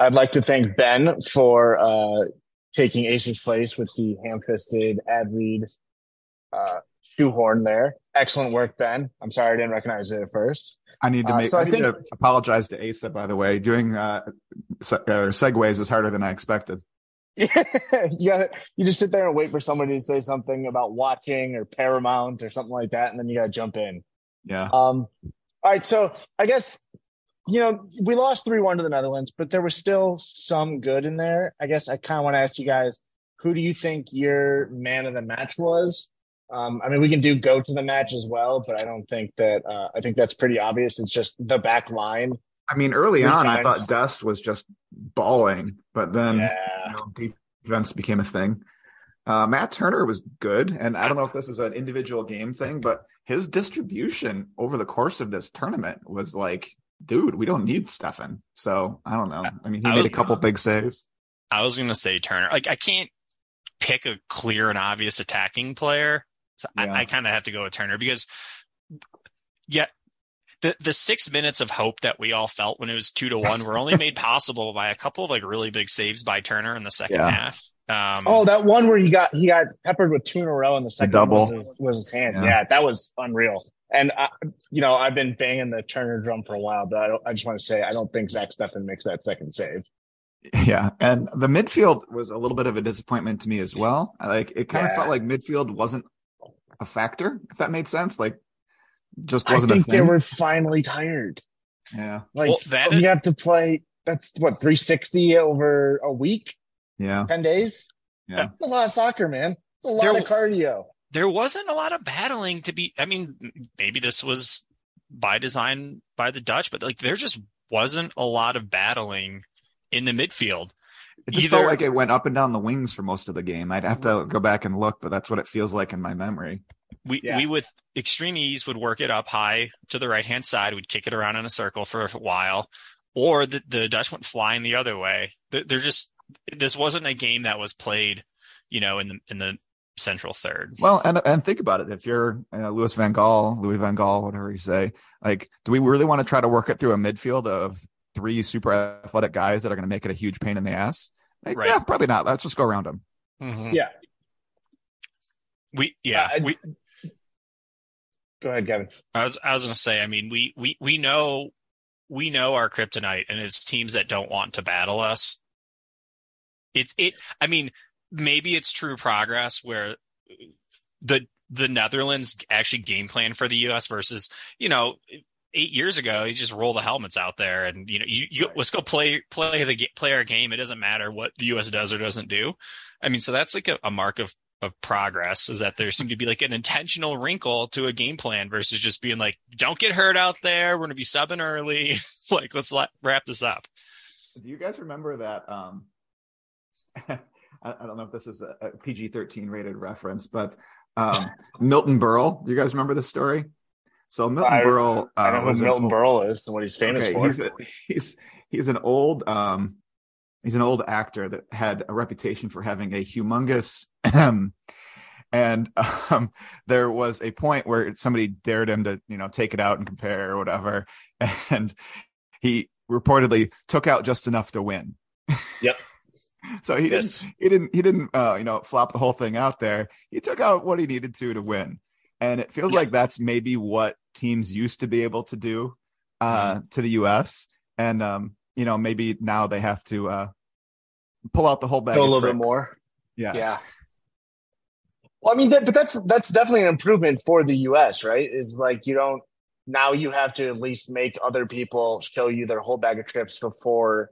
Speaker 1: I'd like to thank Ben for uh, taking Ace's place with the ham-fisted ad read uh, shoehorn there. Excellent work, Ben. I'm sorry I didn't recognize it at first.
Speaker 2: I need to
Speaker 1: Uh,
Speaker 2: make.
Speaker 1: so
Speaker 2: I
Speaker 1: I
Speaker 2: need
Speaker 1: think-
Speaker 2: to apologize to Asa, by the way. Doing uh, se- uh, segues is harder than I expected.
Speaker 1: you got You just sit there and wait for somebody to say something about watching or Paramount or something like that, and then you got to jump in.
Speaker 2: Yeah.
Speaker 1: Um, all right, so I guess you know we lost three one to the Netherlands, but there was still some good in there. I guess I kind of want to ask you guys, who do you think your man of the match was? Um, I mean, we can do go to the match as well, but I don't think that. Uh, I think that's pretty obvious. It's just the back line.
Speaker 2: I mean, early on, I thought Dest was just balling, but then
Speaker 1: Yeah.
Speaker 2: you know, defense became a thing. Uh, Matt Turner was good, and I don't know if this is an individual game thing, but his distribution over the course of this tournament was like, dude, we don't need Steffen. So I don't know. I mean, he
Speaker 3: I
Speaker 2: made
Speaker 3: was-
Speaker 2: a couple big saves.
Speaker 3: I was going to say Turner. Like I can't pick a clear and obvious attacking player. So
Speaker 2: Yeah.
Speaker 3: I, I kind of have to go with Turner because yeah, the the six minutes of hope that we all felt when it was two to one were only made possible by a couple of like really big saves by Turner in the second
Speaker 2: Yeah.
Speaker 3: half. Um,
Speaker 1: Oh, that one where he got he got peppered with two in a row in the second
Speaker 2: double.
Speaker 1: was his, was his hand.
Speaker 2: Yeah.
Speaker 1: Yeah. that was unreal. And I, you know, I've been banging the Turner drum for a while, but I, don't, I just want to say I don't think Zack Steffen makes that second save.
Speaker 2: Yeah, and the midfield was a little bit of a disappointment to me as well. Like it kind of felt like midfield wasn't a factor, if that made sense. Like just wasn't
Speaker 1: think
Speaker 2: a
Speaker 1: they were finally tired.
Speaker 2: Yeah,
Speaker 1: Like
Speaker 3: Well, that-
Speaker 1: you have to play. That's what 360 over a week,
Speaker 2: yeah,
Speaker 1: ten days.
Speaker 2: Yeah.
Speaker 1: That's a lot of soccer, man. It's a lot
Speaker 3: There-
Speaker 1: of cardio.
Speaker 3: There wasn't a lot of battling to be. I mean, maybe this was by design by the Dutch, but like there just wasn't a lot of battling in the midfield.
Speaker 2: it just
Speaker 3: Either-
Speaker 2: felt like it went up and down the wings for most of the game. I'd have to mm-hmm. go back and look, but that's what it feels like in my memory.
Speaker 3: We
Speaker 1: Yeah.
Speaker 3: we with extreme ease would work it up high to the right hand side. We'd kick it around in a circle for a while, or the the Dutch went flying the other way. They're, they're just this wasn't a game that was played, you know, in the in the central third.
Speaker 2: Well, and and think about it. If you're uh, Louis Van Gaal, Louis Van Gaal, whatever you say, like, do we really want to try to work it through a midfield of three super athletic guys that are going to make it a huge pain in the ass? Like,
Speaker 3: Right.
Speaker 2: Yeah, probably not. Let's just go around them.
Speaker 1: Yeah.
Speaker 3: We yeah
Speaker 1: Uh,
Speaker 3: we
Speaker 1: Go ahead, Kevin.
Speaker 3: I was I was gonna say, I mean, we we we know we know our kryptonite, and it's teams that don't want to battle us. It's it I mean, maybe it's true progress where the the Netherlands actually game plan for the U.S. versus you know eight years ago you just roll the helmets out there and you know you, you let's go play play the play our game. It doesn't matter what the U.S. does or doesn't do. I mean, so that's like a, a mark of of progress is that there seemed to be like an intentional wrinkle to a game plan versus just being like, don't get hurt out there. We're going to be subbing early. like, let's let, wrap this up.
Speaker 2: Do you guys remember that? Um, I, I don't know if this is a, a PG 13 rated reference, but um, Milton Berle. You guys remember this story? So Milton
Speaker 1: I-
Speaker 2: Berle. Uh,
Speaker 1: I know
Speaker 2: was
Speaker 1: who Milton
Speaker 2: old-
Speaker 1: Berle is and what he's famous
Speaker 2: okay,
Speaker 1: for.
Speaker 2: He's, a, he's he's an old um he's an old actor that had a reputation for having a humongous and um there was a point where somebody dared him to you know take it out and compare or whatever and he reportedly took out just enough to win
Speaker 1: Yep.
Speaker 2: so he
Speaker 1: Yes.
Speaker 2: didn't he didn't he didn't uh, you know flop the whole thing out there. He took out what he needed to to win, and it feels
Speaker 3: Yeah.
Speaker 2: like that's maybe what teams used to be able to do uh, to the U.S. And um, you know maybe now they have to uh, pull out the whole bag.
Speaker 1: Go a little bit more.
Speaker 2: Yeah.
Speaker 1: Yeah. Well, I mean, that, but that's that's definitely an improvement for the U.S. Right? Is like you don't now you have to at least make other people show you their whole bag of tricks before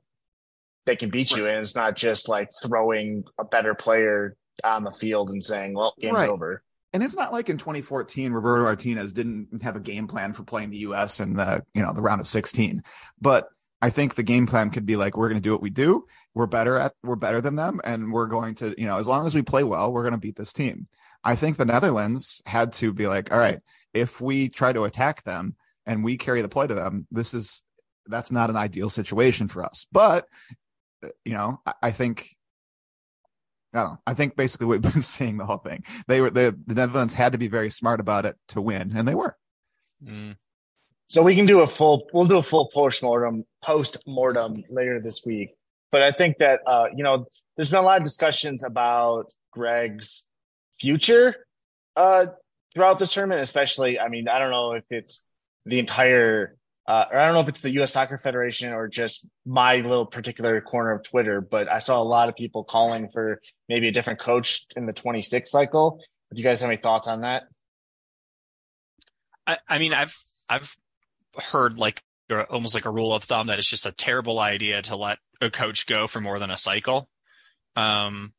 Speaker 1: they can beat you, and it's not just like throwing a better player on the field and saying, "Well, game's
Speaker 2: Right.
Speaker 1: over."
Speaker 2: And it's not like in 2014, Roberto Martinez didn't have a game plan for playing the U.S. in the you know the round of 16. But I think the game plan could be like we're going to do what we do. We're better at we're better than them, and we're going to you know as long as we play well, we're going to beat this team. I think the Netherlands had to be like, all right, if we try to attack them and we carry the play to them, this is that's not an ideal situation for us. But you know, I, I think I don't know. I think basically we've been seeing the whole thing. They were the, the Netherlands had to be very smart about it to win, and they were.
Speaker 3: Mm.
Speaker 1: So we can do a full we'll do a full post mortem post mortem later this week. But I think that uh, you know, there's been a lot of discussions about Greg's future uh throughout this tournament, especially I mean, I don't know if it's the entire uh, or I don't know if it's the US Soccer Federation or just my little particular corner of Twitter, but I saw a lot of people calling for maybe a different coach in the 26 cycle. Do you guys have any thoughts on that?
Speaker 3: I, I mean, I've I've heard like almost like a rule of thumb that it's just a terrible idea to let a coach go for more than a cycle. Um,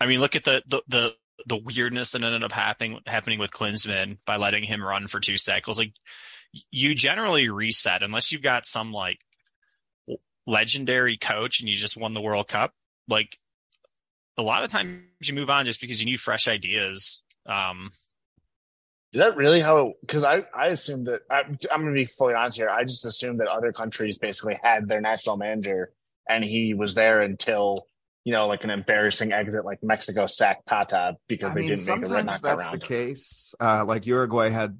Speaker 3: I mean, look at the the the, the weirdness that ended up happening happening with Klinsmann by letting him run for two cycles. Like, you generally reset unless you've got some like legendary coach and you just won the World Cup. Like, a lot of times you move on just because you need fresh ideas. Um,
Speaker 1: Is that really how? Because I I assumed that I, I'm going to be fully honest here. I just assumed that other countries basically had their national manager, and he was there until you know like an embarrassing exit, like Mexico sacked Tata because
Speaker 2: I
Speaker 1: they
Speaker 2: mean,
Speaker 1: didn't make a
Speaker 2: sometimes
Speaker 1: knockout
Speaker 2: that's
Speaker 1: round.
Speaker 2: the case. Uh, like Uruguay had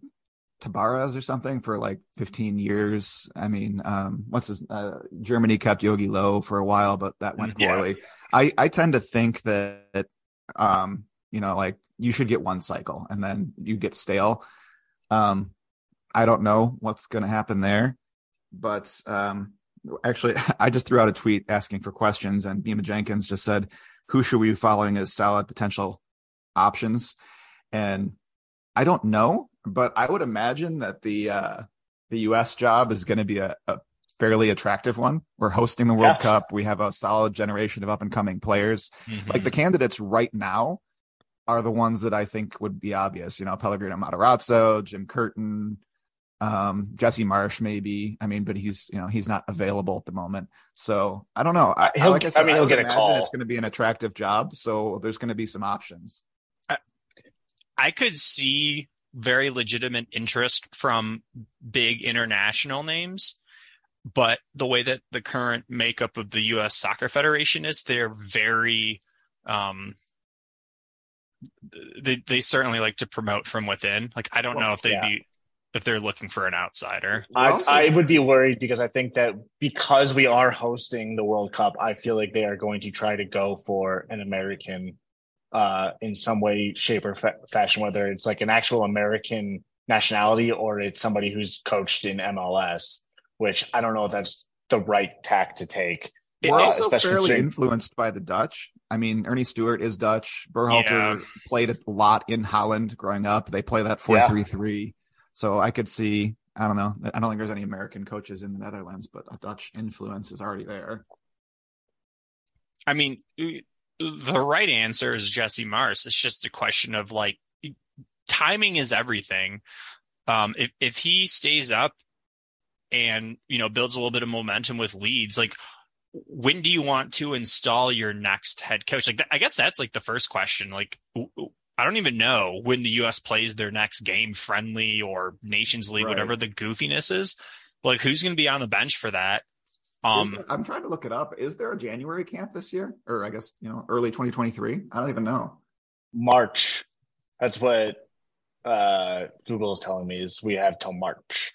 Speaker 2: Tabárez or something for like 15 years. I mean, um, what's his? Uh, Germany kept Jogi Löw for a while, but that went
Speaker 1: Yeah.
Speaker 2: poorly. I I tend to think that um, you know, like you should get one cycle and then you get stale. Um, I don't know what's going to happen there, but um, actually, I just threw out a tweet asking for questions, and Bima Jenkins just said, "Who should we be following as solid potential options?" And I don't know, but I would imagine that the uh, the U.S. job is going to be a, a fairly attractive one. We're hosting the World
Speaker 1: Yeah.
Speaker 2: Cup. We have a solid generation of up and coming players.
Speaker 3: mhm.
Speaker 2: Like the candidates right now are the ones that I think would be obvious. You know, Pellegrino Matarazzo, Jim Curtin, um, Jesse Marsch, maybe. I mean, but he's you know he's not available at the moment. So I don't know. I,
Speaker 1: He'll-
Speaker 2: like I, said,
Speaker 1: I mean, he'll
Speaker 2: would
Speaker 1: get a call.
Speaker 2: It's going to be an attractive job, so there's going to be some options.
Speaker 3: I could see very legitimate interest from big international names, but the way that the current makeup of the U.S. Soccer Federation is, they're very, um, they they certainly like to promote from within. Like I don't know if they'd
Speaker 1: yeah.
Speaker 3: be if they're looking for an outsider.
Speaker 1: I, I would be worried because I think that because we are hosting the World Cup, I feel like they are going to try to go for an American uh, in some way, shape, or fa- fashion, whether it's like an actual American nationality or it's somebody who's coached in MLS, which I don't know if that's the right tack to take.
Speaker 2: We're
Speaker 1: Uh,
Speaker 2: also
Speaker 1: especially
Speaker 2: fairly
Speaker 1: considering-
Speaker 2: influenced by the Dutch. I mean, Earnie Stewart is Dutch. Berhalter
Speaker 3: Yeah.
Speaker 2: played a lot in Holland growing up. They play that four three three. So I could see. I don't know. I don't think there's any American coaches in the Netherlands, but a Dutch influence is already there.
Speaker 3: I mean, the right answer is Jesse Marsch. It's just a question of like timing is everything. Um, if if he stays up and you know builds a little bit of momentum with Leeds, like when do you want to install your next head coach? Like, th- I guess that's like the first question. Like, I don't even know when the U.S. plays their next game, friendly or Nations League,
Speaker 2: Right.
Speaker 3: whatever the goofiness is. Like, who's going to be on the bench for that?
Speaker 2: Is
Speaker 3: Um,
Speaker 2: there- I'm trying to look it up. Is there a January camp this year, or I guess you know early 2023? I don't even know.
Speaker 1: March. That's what uh, Google is telling me is we have till March.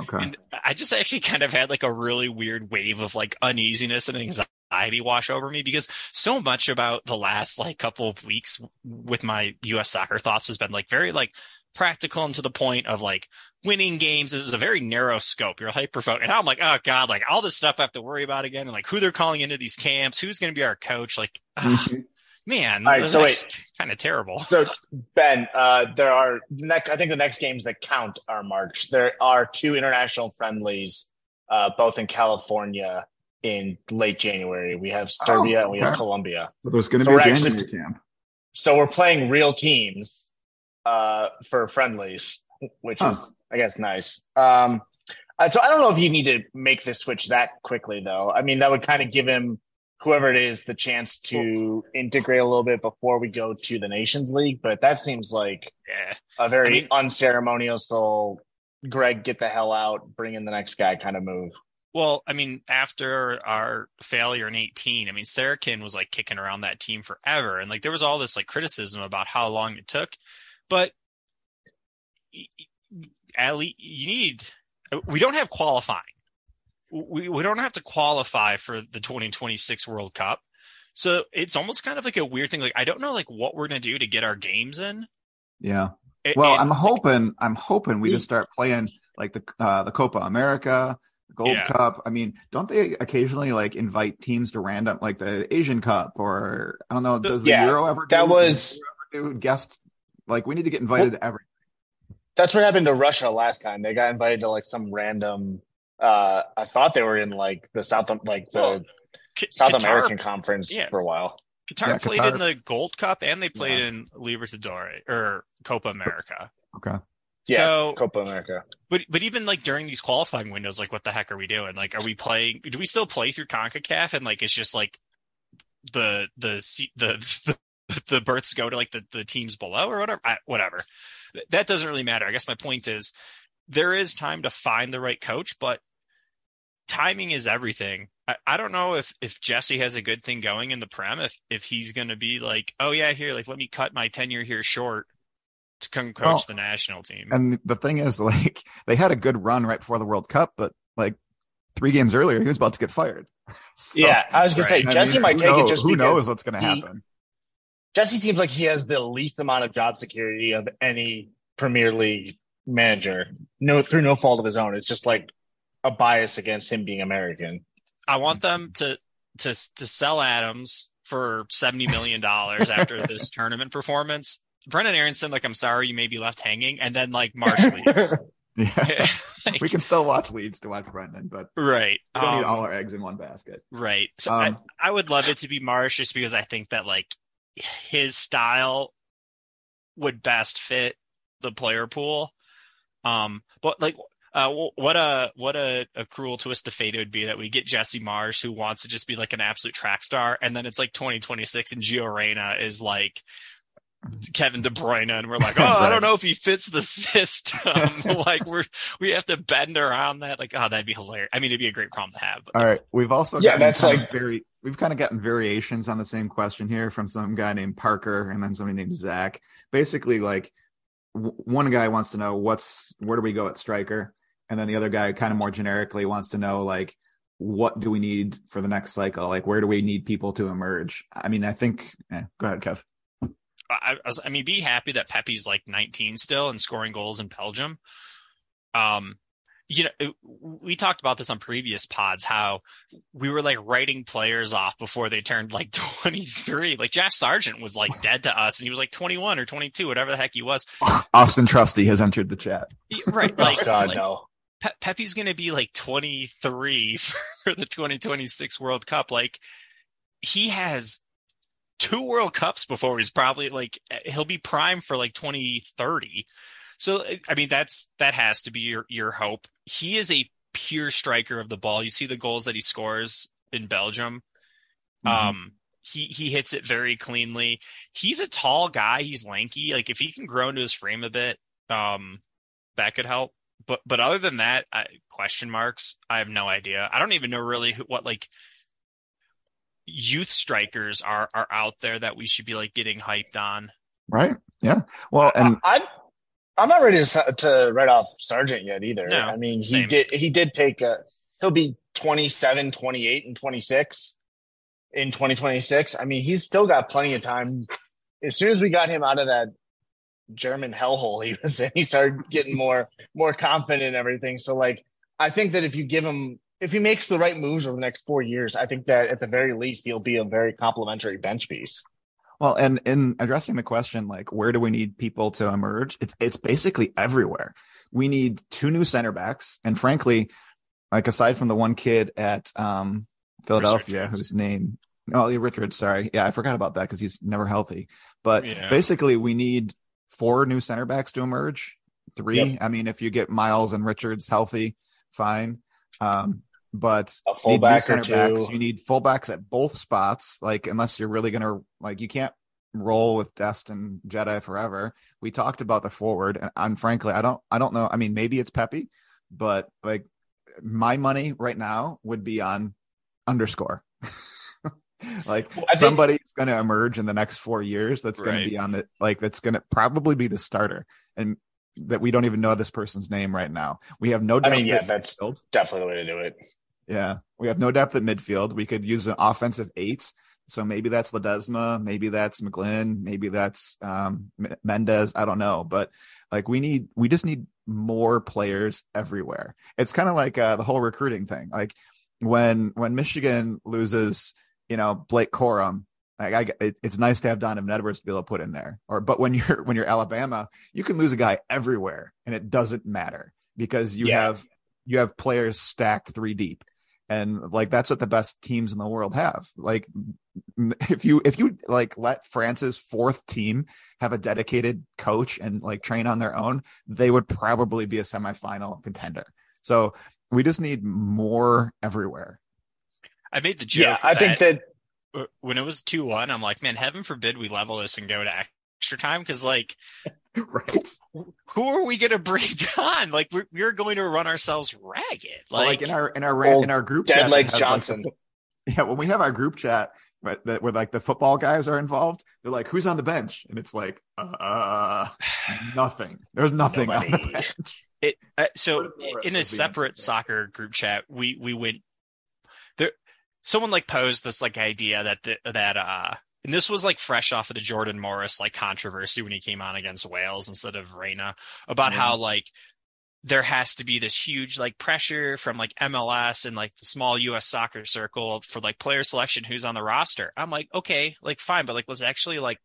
Speaker 2: Okay.
Speaker 3: And I just actually kind of had like a really weird wave of like uneasiness and anxiety wash over me because so much about the last like couple of weeks with my US soccer thoughts has been like very like practical and to the point of like winning games is a very narrow scope. You're hyper focused. And I'm like, oh God, like all this stuff I have to worry about again and like who they're calling into these camps, who's going to be our coach. Like, ah, man,
Speaker 1: All right,
Speaker 3: this
Speaker 1: so
Speaker 3: is kind of terrible.
Speaker 1: So Ben, uh, there are next. I think the next games that count are March. There are two international friendlies, uh, both in California in late January. We have Serbia and we have. Colombia.
Speaker 2: So there's going to
Speaker 1: So
Speaker 2: be a
Speaker 1: we're actually-
Speaker 2: January camp.
Speaker 1: So we're playing real teams uh, for friendlies, which
Speaker 2: Huh.
Speaker 1: is, I guess, nice. Um, uh, so I don't know if you need to make the switch that quickly, though. I mean, that would kind of give him, whoever it is, the chance to integrate a little bit before we go to the Nations League. But that seems like
Speaker 3: Yeah.
Speaker 1: a very
Speaker 3: I mean-
Speaker 1: unceremonial, Greg, get the hell out, bring in the next guy kind of move.
Speaker 3: Well, I mean, after our failure in 18, I mean, Sarachan was like kicking around that team forever. And like there was all this like criticism about how long it took. But at least you need, we don't have qualifying. We, we don't have to qualify for the 2026 World Cup. So it's almost kind of like a weird thing. Like, I don't know like what we're going to do to get our games in.
Speaker 2: Yeah.
Speaker 3: A-
Speaker 2: Well,
Speaker 3: and-
Speaker 2: I'm hoping I'm hoping we just start playing like the uh, the Copa America, Gold
Speaker 3: Yeah.
Speaker 2: Cup. I mean, don't they occasionally like invite teams to random like the Asian Cup or I don't know, does the
Speaker 1: Yeah,
Speaker 2: Euro ever do,
Speaker 1: that was-
Speaker 2: does ever do guest like we need to get invited to every
Speaker 1: That's what happened to Russia last time. They got invited to like some random. Uh, I thought they were in like the South, like the
Speaker 3: Well, Q-
Speaker 1: South
Speaker 3: Qatar-
Speaker 1: American conference
Speaker 3: yeah.
Speaker 1: for a while.
Speaker 3: Qatar
Speaker 2: Yeah,
Speaker 3: played
Speaker 2: Qatar-
Speaker 3: in the Gold Cup and they played
Speaker 2: Yeah.
Speaker 3: in Libertadores or Copa America.
Speaker 2: Okay.
Speaker 1: Yeah,
Speaker 3: So,
Speaker 1: Copa America.
Speaker 3: but but even like during these qualifying windows, like what the heck are we doing? Like, are we playing? Do we still play through Concacaf? And like, it's just like the the se- the the, the berths go to like the the teams below or whatever. I, whatever. That doesn't really matter. I guess my point is there is time to find the right coach, but timing is everything. I, I don't know if if Jesse has a good thing going in the prem. If if he's going to be like, oh yeah, here, like let me cut my tenure here short to come coach
Speaker 2: Well,
Speaker 3: the national team.
Speaker 2: And the thing is, like, they had a good run right before the World Cup, but like three games earlier, he was about to get fired. So,
Speaker 1: yeah, I was gonna
Speaker 3: right.
Speaker 1: say
Speaker 2: I
Speaker 1: Jesse
Speaker 2: mean,
Speaker 1: might take
Speaker 2: knows-
Speaker 1: it just
Speaker 2: who
Speaker 1: because
Speaker 2: knows what's going to
Speaker 1: he-
Speaker 2: happen.
Speaker 1: Jesse seems like he has the least amount of job security of any Premier League manager. No, through no fault of his own. It's just like a bias against him being American.
Speaker 3: I want them to to to sell Adams for seventy million dollars after this tournament performance. Brenden Aaronson, like, I'm sorry you may be left hanging, and then like Marsch leaves.
Speaker 2: Yeah,
Speaker 3: Like,
Speaker 2: we can still watch Leeds to watch Brendan, but
Speaker 3: right.
Speaker 2: we don't need
Speaker 3: Um,
Speaker 2: all our eggs in one basket.
Speaker 3: Right. So
Speaker 2: Um,
Speaker 3: I, I would love it to be Marsch just because I think that like his style would best fit the player pool. Um, but like, uh, what a what a, a cruel twist of fate it would be that we get Jesse Marsch who wants to just be like an absolute track star, and then it's like 2026 and Gio Reyna is like Kevin De Bruyne, and we're like, oh, I don't know if he fits the system. like we're we have to bend around that. Like, oh, that'd be hilarious. I mean, it'd be a great problem to have. But
Speaker 2: All right, we've also
Speaker 1: Yeah, that's like-
Speaker 2: very we've kind of gotten variations on the same question here from some guy named Parker and then somebody named Zach. Basically, like w- one guy wants to know what's where do we go at striker, and then the other guy kind of more generically wants to know like what do we need for the next cycle? Like where do we need people to emerge? I mean, I think. Eh, go ahead, Kev.
Speaker 3: I, I, mean, be happy that Pepi's like 19 still and scoring goals in Belgium. Um, you know, we talked about this on previous pods, how we were like writing players off before they turned like 23. Like Josh Sargent was like dead to us and he was like 21 or 22, whatever the heck he was.
Speaker 2: Auston Trusty has entered the chat.
Speaker 3: Right.
Speaker 1: Oh
Speaker 3: Like,
Speaker 1: God,
Speaker 3: like,
Speaker 1: no.
Speaker 3: Pe- Pepi's going to be like 23 for the 2026 World Cup. Like he has two World Cups before he's probably like eh, he'll be prime for like 2030. So I mean that's that has to be your your hope. He is a pure striker of the ball. You see the goals that he scores in Belgium.
Speaker 2: Mhm.
Speaker 3: Um he he hits it very cleanly. He's a tall guy, he's lanky. Like if he can grow into his frame a bit, um that could help but but other than that, I, question marks. I have no idea. I don't even know really who, what like youth strikers are are out there that we should be like getting hyped on.
Speaker 2: Right? Yeah. Well, and
Speaker 1: I, I'm I'm not ready to to write off Sargent yet either.
Speaker 3: No,
Speaker 1: I mean, he
Speaker 3: same.
Speaker 1: did he did take a he'll be 27, 28 and 26. in 2026. I mean, he's still got plenty of time. As soon as we got him out of that German hellhole he was in, he started getting more more confident and everything. So like I think that if you give him if he makes the right moves over the next four years, I think that at the very least he'll be a very complimentary bench piece.
Speaker 2: Well, and in addressing the question, like where do we need people to emerge? It's it's basically everywhere. We need two new center backs, and frankly, like aside from the one kid at um, Philadelphia whose name, oh, Richard, sorry, yeah, I forgot about that because he's never healthy. But
Speaker 3: Yeah.
Speaker 2: basically, we need four new center backs to emerge. Three.
Speaker 1: Yep.
Speaker 2: I mean, if you get Miles and Richards healthy, fine. Um, but
Speaker 1: A
Speaker 2: you need
Speaker 1: fullback or
Speaker 2: center backs. You need fullbacks at both spots. Like, unless you're really gonna like, you can't roll with Dest and Jedi forever. We talked about the forward, and, and frankly, I don't, I don't know. I mean, maybe it's Pepi, but like, my money right now would be on underscore. like
Speaker 1: Well, I think-
Speaker 2: somebody's going to emerge in the next four years. That's going to be on the like that's going to probably be the starter, and that we don't even know this person's name right now. We have no.
Speaker 1: I mean, yeah, that's
Speaker 2: midfield.
Speaker 1: definitely the way to do it.
Speaker 2: Yeah, we have no depth at midfield. We could use an offensive eight. So maybe that's Ledesma, maybe that's McGlynn, maybe that's um, Mendez. I don't know, but like we need, we just need more players everywhere. It's kind of like uh, the whole recruiting thing. Like when when Michigan loses, you know, Blake Corum, like I, it, it's nice to have Donovan Edwards to be able to put in there. Or but when you're when you're Alabama, you can lose a guy everywhere, and it doesn't matter because you
Speaker 1: Yeah.
Speaker 2: have you have players stacked three deep and like that's what the best teams in the world have like if you if you like let france's fourth team have a dedicated coach and like train on their own they would probably be a semifinal contender so we just need more everywhere
Speaker 3: I made the joke.
Speaker 1: Yeah, I think that
Speaker 3: when it was 2 1, I'm like, man, heaven forbid we level this and go to extra time. Cause like,
Speaker 2: right
Speaker 3: who are we going to bring on? Like, we're, we're going to run ourselves ragged.
Speaker 2: like,
Speaker 3: Like,
Speaker 2: in our in our ra- in our group
Speaker 1: Dead
Speaker 2: chat that
Speaker 1: Legs
Speaker 2: has, like, the
Speaker 1: Johnson.
Speaker 2: yeah when we have our group chat but that where like the football guys are involved they're like who's on the bench and it's like uh nothing there's nothing on the bench
Speaker 3: it, uh, so
Speaker 2: What if Morris
Speaker 3: in a separate soccer group chat, we, we went there. Someone like posed this like idea that, the, that, uh, and this was like fresh off of the Jordan Morris like controversy when he came on against Wales instead of Reyna about
Speaker 2: Yeah.
Speaker 3: how like there has to be this huge like pressure from like MLS and like the small US soccer circle for like player selection who's on the roster. I'm like, okay, like fine, but like let's actually like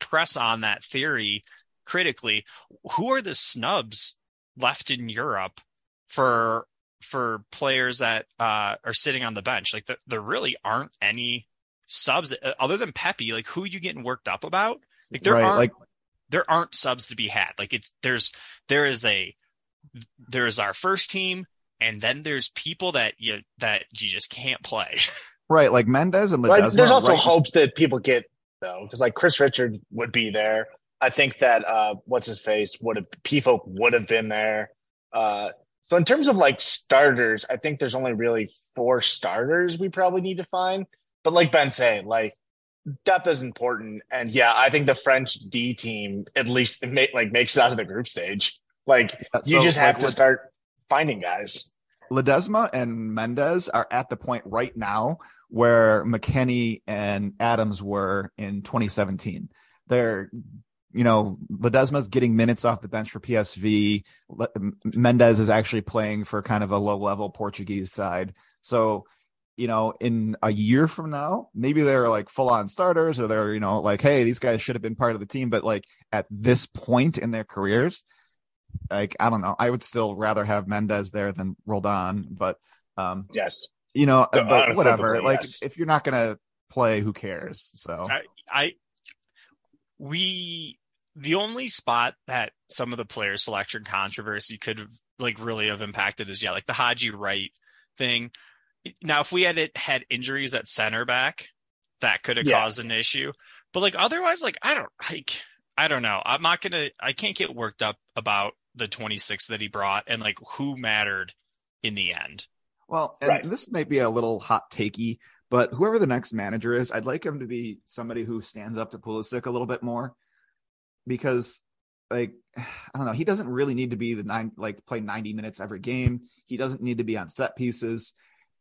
Speaker 3: press on that theory critically. Who are the snubs left in Europe for for players that uh are sitting on the bench? Like the, there really aren't any subs uh, other than Pepi. Like who are you getting worked up about? Like there
Speaker 2: Right,
Speaker 3: aren't
Speaker 2: like-
Speaker 3: there aren't subs to be had. Like it's there's there is a there's our first team and then there's people that you that you just can't play.
Speaker 2: right like mendez and
Speaker 1: But
Speaker 2: Ledesma,
Speaker 1: there's also
Speaker 2: right-
Speaker 1: hopes that people get though, because like Chris Richard would be there. I think that uh, what's his face would have Pefok would have been there. Uh, so in terms of like starters, I think there's only really four starters we probably need to find. But like Ben said, like depth is important, and yeah, I think the French D team at least make like makes it out of the group stage. Like
Speaker 2: Uh,
Speaker 1: you
Speaker 2: so,
Speaker 1: just have
Speaker 2: like,
Speaker 1: to start finding guys.
Speaker 2: Ledesma and Mendez are at the point right now where McKennie and Adams were in 2017. They're, you know, Ledesma's getting minutes off the bench for PSV. Le- Mendez is actually playing for kind of a low level Portuguese side. So, you know, in a year from now, maybe they're like full on starters or they're, you know, like, hey, these guys should have been part of the team. But like at this point in their careers, like I don't know. I would still rather have Mendez there than Roldan, but um,
Speaker 1: Yes.
Speaker 2: you know, but whatever. Like
Speaker 1: yes.
Speaker 2: if you're not gonna play, who cares? So
Speaker 3: I, I we the only spot that some of the player selection controversy could have like really have impacted is yeah, like the Haji Wright thing. Now, if we had it had injuries at center back, that could have
Speaker 1: Yeah.
Speaker 3: caused an issue. But like otherwise, like I don't like I don't know. I'm not gonna I can't get worked up about the 26 that he brought and like who mattered in the end.
Speaker 2: Well, and
Speaker 1: Right.
Speaker 2: this may be a little hot takey, but whoever the next manager is, I'd like him to be somebody who stands up to Pulisic a little bit more, because, like, I don't know, he doesn't really need to be the nine, like, play ninety minutes every game. He doesn't need to be on set pieces.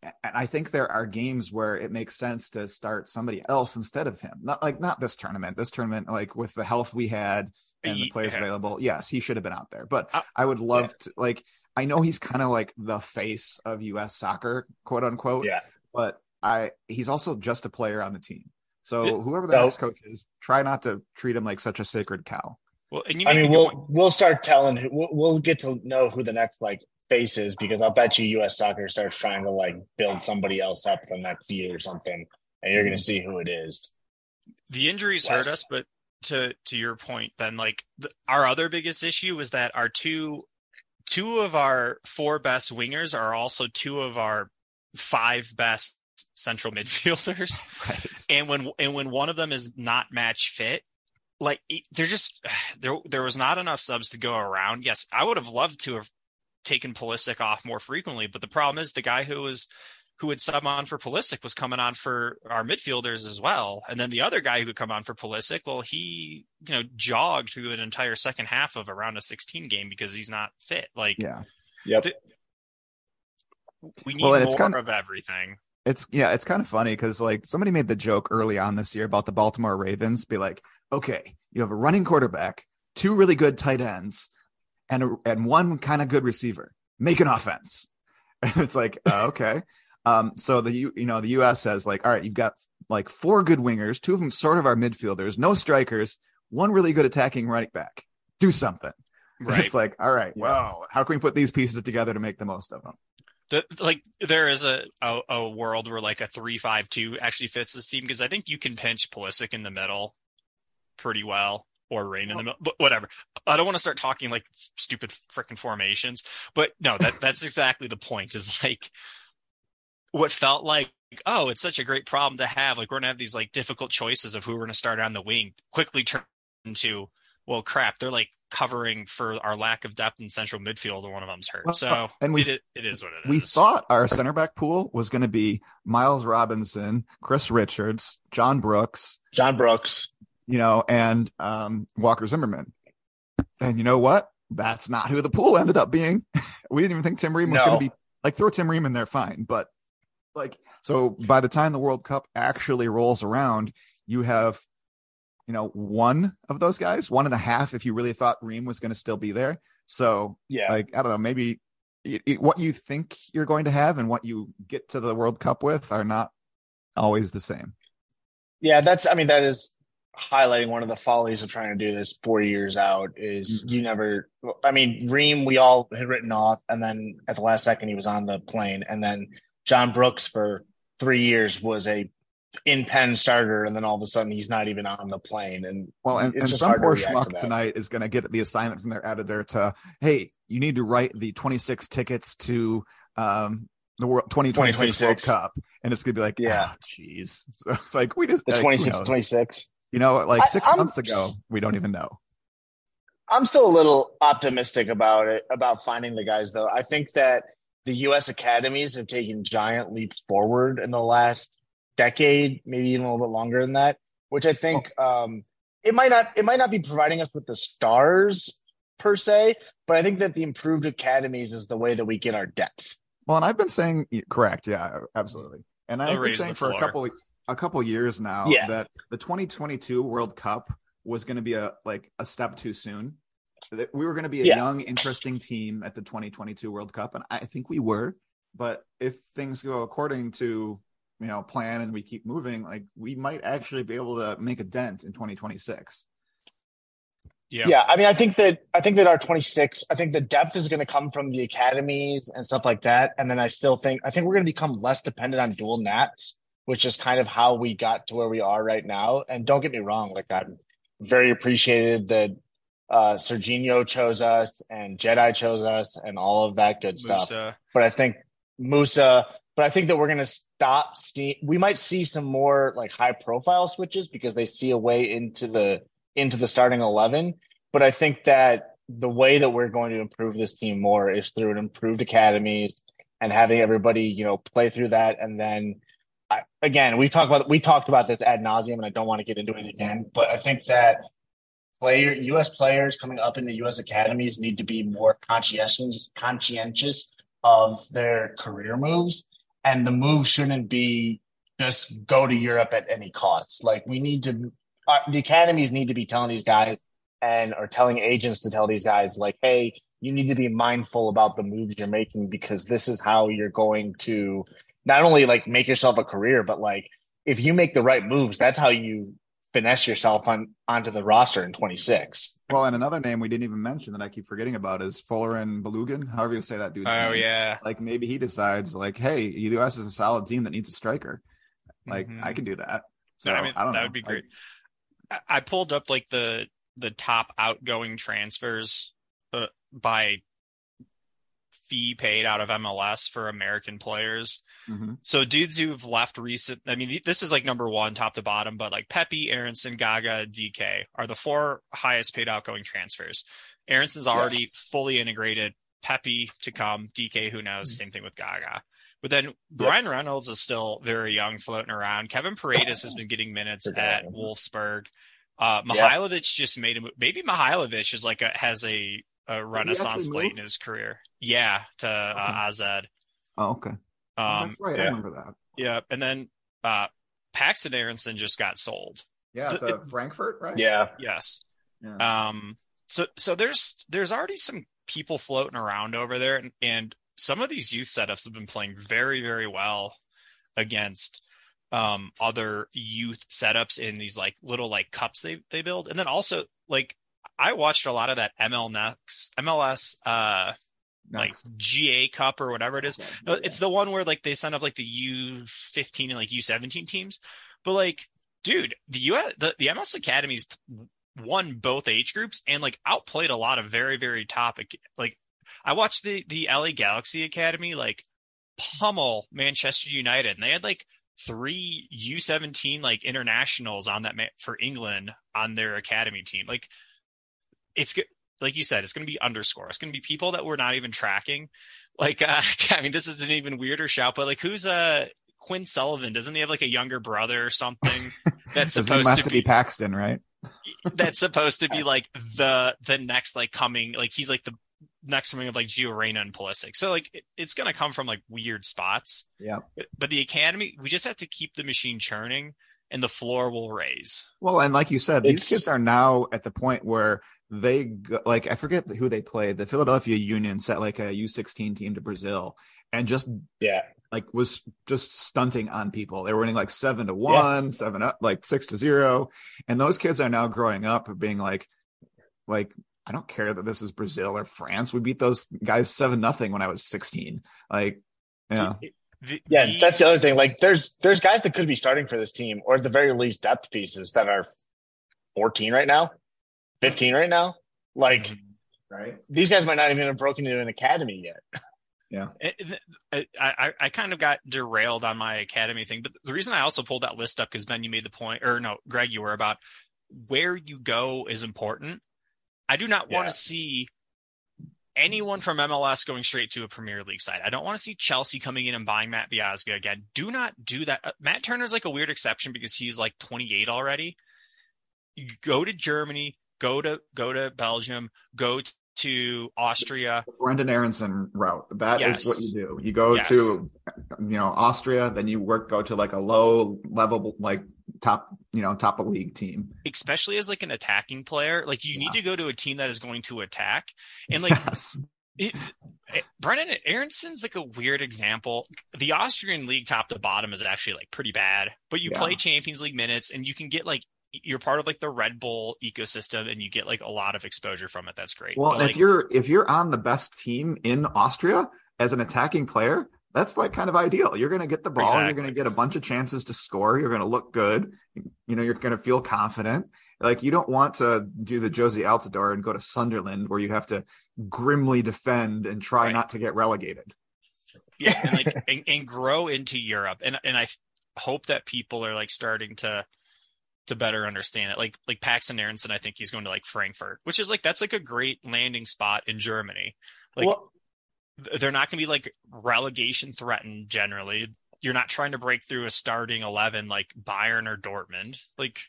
Speaker 2: and I think there are games where it makes sense to start somebody else instead of him. Not like not this tournament. This tournament, like with the health we had and the players
Speaker 3: Yeah.
Speaker 2: available, yes, he should have been out there. But
Speaker 3: Uh,
Speaker 2: I would love to like. I know he's kind of like the face of U.S. soccer, quote unquote.
Speaker 1: Yeah.
Speaker 2: But I he's also just a player on the team. So whoever the
Speaker 1: So-
Speaker 2: next coach is, try not to treat him like such a sacred cow.
Speaker 3: Well, and you
Speaker 1: I mean, we'll
Speaker 3: point.
Speaker 1: we'll start telling who we'll, we'll get to know who the next like face is because I'll bet you U.S. Soccer starts trying to like build somebody else up the next year or something, and you're going to mm-hmm. see who it is.
Speaker 3: the injuries hurt us, but to to your point, Ben, like the, our other biggest issue was that our two two of our four best wingers are also two of our five best central midfielders,
Speaker 2: Right.
Speaker 3: and when and when one of them is not match fit. Like it- they're just there. There was not enough subs to go around. Yes, I would have loved to have taken Pulisic off more frequently, but the problem is the guy who was who would sub on for Pulisic was coming on for our midfielders as well. And then the other guy who would come on for Pulisic, well, he, you know, jogged through an entire second half of around a 16 game because he's not fit. Like
Speaker 2: Yeah.
Speaker 1: Yep.
Speaker 3: The- we need
Speaker 2: Well, it's
Speaker 3: more
Speaker 2: kinda-
Speaker 3: of everything.
Speaker 2: It's yeah, it's kind of funny because like somebody made the joke early on this year about the Baltimore Ravens. Be like, okay, you have a running quarterback, two really good tight ends, and a, and one kind of good receiver. Make an offense. And it's like, uh, okay. Um, so the U, you know the U.S. says like, all right, you've got like four good wingers, two of them sort of are midfielders, no strikers, one really good attacking running back. Do something.
Speaker 3: Right.
Speaker 2: It's like, all right,
Speaker 1: Yeah.
Speaker 2: well, how can we put these pieces together to make the most of them?
Speaker 3: The, like there is a, a a world where like a three five two actually fits this team because I think you can pinch Pulisic in the middle pretty well or Rain in the middle, but whatever. I don't want to start talking like stupid freaking formations, but no, that that's exactly the point. Is like what felt like oh, it's such a great problem to have. Like we're gonna have these like difficult choices of who we're gonna start on the wing. Quickly turn into well, crap. They're like covering for our lack of depth in central midfield, one of them's hurt.
Speaker 2: Well,
Speaker 3: So
Speaker 2: and we
Speaker 3: it, it is what it is.
Speaker 2: we thought our center back pool was going to be Miles Robinson, Chris Richards, John Brooks,
Speaker 1: John Brooks.
Speaker 2: you know, and um, Walker Zimmerman. And you know what? That's not who the pool ended up being. we didn't even think Tim Ream was
Speaker 1: No.
Speaker 2: going to be like throw Tim Ream in there, fine. But like, so by the time the World Cup actually rolls around, you have, you know, one of those guys, one and a half, if you really thought Ream was going to still be there. So
Speaker 1: Yeah.
Speaker 2: like I don't know, maybe it, it- what you think you're going to have and what you get to the World Cup with are not always the same.
Speaker 1: Yeah, that's I mean that is highlighting one of the follies of trying to do this four years out is mm-hmm. you never I mean Ream we all had written off and then at the last second he was on the plane and then John Brooks for three years was a in pen starter and then all of a sudden he's not even on the plane and
Speaker 2: Well, and, and some poor
Speaker 1: to
Speaker 2: schmuck
Speaker 1: that.
Speaker 2: tonight is going to get the assignment from their editor to, hey, you need to write the 26 tickets to um, the World 2026 World Cup, and it's going to be like,
Speaker 1: Yeah.
Speaker 2: yeah, jeez. So, like we just
Speaker 1: the
Speaker 2: like,
Speaker 1: 26 26
Speaker 2: You know, like six
Speaker 1: I'm-
Speaker 2: months ago, we don't even know.
Speaker 1: I'm still a little optimistic about it, about finding the guys, though. I think that the U.S. academies have taken giant leaps forward in the last decade, maybe even a little bit longer than that, which I think um, it might not it might not be providing us with the stars per se, but I think that the improved academies is the way that we get our depth.
Speaker 2: Well, and I've been saying correct, yeah, absolutely. And I've been saying for a couple a couple years now
Speaker 1: Yeah.
Speaker 2: that the 2022 World Cup was going to be a like a step too soon. That we were going to be a
Speaker 1: Yeah.
Speaker 2: young, interesting team at the 2022 World Cup, and I think we were. But if things go according to you know plan and we keep moving, like we might actually be able to make a dent in 2026.
Speaker 3: Yeah.
Speaker 1: Yeah, I mean, I think that I think that our 26, I think the depth is going to come from the academies and stuff like that, and then I still think I think we're going to become less dependent on dual nats, which is kind of how we got to where we are right now. And don't get me wrong, like I'm very appreciated that uh Serginho chose us and Jedi chose us and all of that good stuff. But I think Musah, but I think that we're going to stop see we might see some more like high profile switches because they see a way into the into the starting 11, but I think that the way that we're going to improve this team more is through an improved academies and having everybody, you know, play through that and then I, again, we talked about we talked about this ad nauseum, and I don't want to get into it again. But I think that player U.S. players coming up in the U.S. academies need to be more conscientious conscientious of their career moves. And the move shouldn't be just go to Europe at any cost. Like we need to, uh, the academies need to be telling these guys and or telling agents to tell these guys like, hey, you need to be mindful about the moves you're making because this is how you're going to not only like make yourself a career, but like if you make the right moves, that's how you finesse yourself on onto the roster in 26.
Speaker 2: Well, and another name we didn't even mention that I keep forgetting about is Folarin Balogun, however you say that dude's
Speaker 3: Oh
Speaker 2: name.
Speaker 3: yeah.
Speaker 2: Like maybe he decides like, hey, the U.S. is a solid team that needs a striker. Like
Speaker 3: Mhm.
Speaker 2: I can do that. So
Speaker 3: No, I mean,
Speaker 2: don't
Speaker 3: that
Speaker 2: know.
Speaker 3: would be great. I, I pulled up like the the top outgoing transfers uh, by fee paid out of MLS for American players.
Speaker 2: Mhm.
Speaker 3: So dudes who've left recent, I mean, this is like number one, top to bottom, but like Pepi, Aaronson, Gaga, DK are the four highest paid outgoing transfers. Aaronson's already fully integrated. Pepi to come, DK, who knows? Same thing with Gaga. But then Bryan Reynolds is still very young, floating around. Kevin Paredes has been getting minutes at. Wolfsburg. Uh,
Speaker 1: Yeah.
Speaker 3: Mihailovic just made a move. Maybe Mihailovic is like a has a, a renaissance late in his career. Yeah, to uh, AZ.
Speaker 2: Oh, okay. Oh,
Speaker 3: Um,
Speaker 2: That's right. I
Speaker 1: yeah.
Speaker 2: remember that.
Speaker 3: yeah, and then uh, Paxten Aaronson just got sold.
Speaker 2: Yeah,
Speaker 3: The-
Speaker 2: to Frankfurt, right?
Speaker 1: Yeah.
Speaker 3: Yes.
Speaker 2: Yeah.
Speaker 3: Um. So so there's there's already some people floating around over there, and, and some of these youth setups have been playing very very well against um other youth setups in these like little like cups they they build, and then also like I watched a lot of that ML Next MLS uh like GA Cup or whatever it is. No, it's the one where like they send up like the U fifteen and like U seventeen teams. But like, dude, the US the, the MLS academies won both age groups and like outplayed a lot of very, very top like I watched the the LA Galaxy Academy like pummel Manchester United and they had like three U seventeen like internationals on that ma- for England on their academy team. Like it's good like you said, it's going to be underscore. It's going to be people that we're not even tracking. Like, uh, I mean, this is an even weirder shout, but like, who's uh Quinn Sullivan? Doesn't he have like a younger brother or something that's supposed to
Speaker 2: to
Speaker 3: be,
Speaker 2: be Paxten, right?
Speaker 3: that's supposed to be like the the next like coming like he's like the next coming of like Gio Reyna and Pulisic. So like it, it's going to come from like weird spots.
Speaker 2: Yeah.
Speaker 3: But, but the academy, we just have to keep the machine churning, and the floor will raise.
Speaker 2: Well, and like you said, these kids are now at the point where they go, like I forget who they played. The Philadelphia Union sent like a U16 team to Brazil and just
Speaker 1: Yeah.
Speaker 2: like was just stunting on people. They were winning like seven to one, seven up, like six to zero, and those kids are now growing up being like, like I don't care that this is Brazil or France. We beat those guys seven nothing when I was 16. Like, yeah,
Speaker 3: The-
Speaker 1: Yeah,
Speaker 3: the-
Speaker 1: that's the other thing. Like, there's there's guys that could be starting for this team, or at the very least, depth pieces that are 14 right now, 15 right now. Like,
Speaker 2: right.
Speaker 1: these guys might not even have broken into an academy yet.
Speaker 3: It- it- I, I, I kind of got derailed on my academy thing, but the reason I also pulled that list up because Ben, you made the point, or no, Greg, you were about where you go is important. I do not want
Speaker 1: Yeah.
Speaker 3: to see anyone from MLS going straight to a Premier League side. I don't want to see Chelsea coming in and buying Matt Miazga again. Do not do that. Uh, Matt Turner's like a weird exception because he's like 28 already. You go to Germany, go to go to Belgium, go to Austria.
Speaker 2: Brenden Aaronson route. That is
Speaker 3: Yes.
Speaker 2: what you do. You go
Speaker 3: Yes.
Speaker 2: to, you know, Austria, then you work, go to like a low level, like top, you know, top of league team.
Speaker 3: especially as like an attacking player, like you need to go to a team that is going to attack. And like
Speaker 2: Yes.
Speaker 3: it, it, Brenden Aaronson's like a weird example. The Austrian league top to bottom is actually like pretty bad, but you
Speaker 2: Yeah.
Speaker 3: play Champions League minutes and you can get like you're part of like the Red Bull ecosystem and you get like a lot of exposure from it. That's great.
Speaker 2: Well,
Speaker 3: But,
Speaker 2: and
Speaker 3: like,
Speaker 2: if you're if you're on the best team in Austria as an attacking player, that's like kind of ideal. You're going to get the ball. You're going to get a bunch of chances to score. You're going to look good. You know, you're going to feel confident. Like you don't want to do the Jozy Altidore and go to Sunderland where you have to grimly defend and try
Speaker 3: Right.
Speaker 2: not to get relegated.
Speaker 3: yeah, and like and, and grow into Europe. And and I hope that people are like starting to to better understand it. Like like Paxten Aaronson, I think he's going to like Frankfurt, which is like that's like a great landing spot in Germany. Like
Speaker 1: Well-
Speaker 3: they're not going to be like relegation threatened generally. You're not trying to break through a starting eleven like Bayern or Dortmund. Like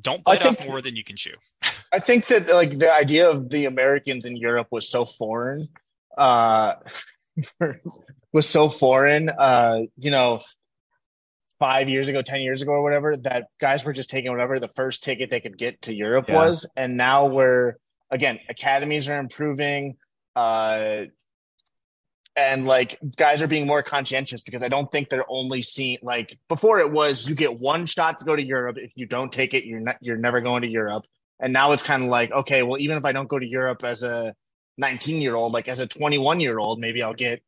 Speaker 3: don't bite off
Speaker 1: think-
Speaker 3: more than you can chew.
Speaker 1: I think that like the idea of the Americans in Europe was so foreign uh, was so foreign, uh, you know, five years ago, 10 years ago, or whatever, that guys were just taking whatever the first ticket they could get to Europe
Speaker 2: Yeah.
Speaker 1: was. And now we're, again, academies are improving. Uh, and like guys are being more conscientious because I don't think they're only seeing like before it was you get one shot to go to Europe. If you don't take it, you're not, you're never going to Europe. And now it's kind of like, okay, well, even if I don't go to Europe as a 19 year old, like as a 21 year old, maybe I'll get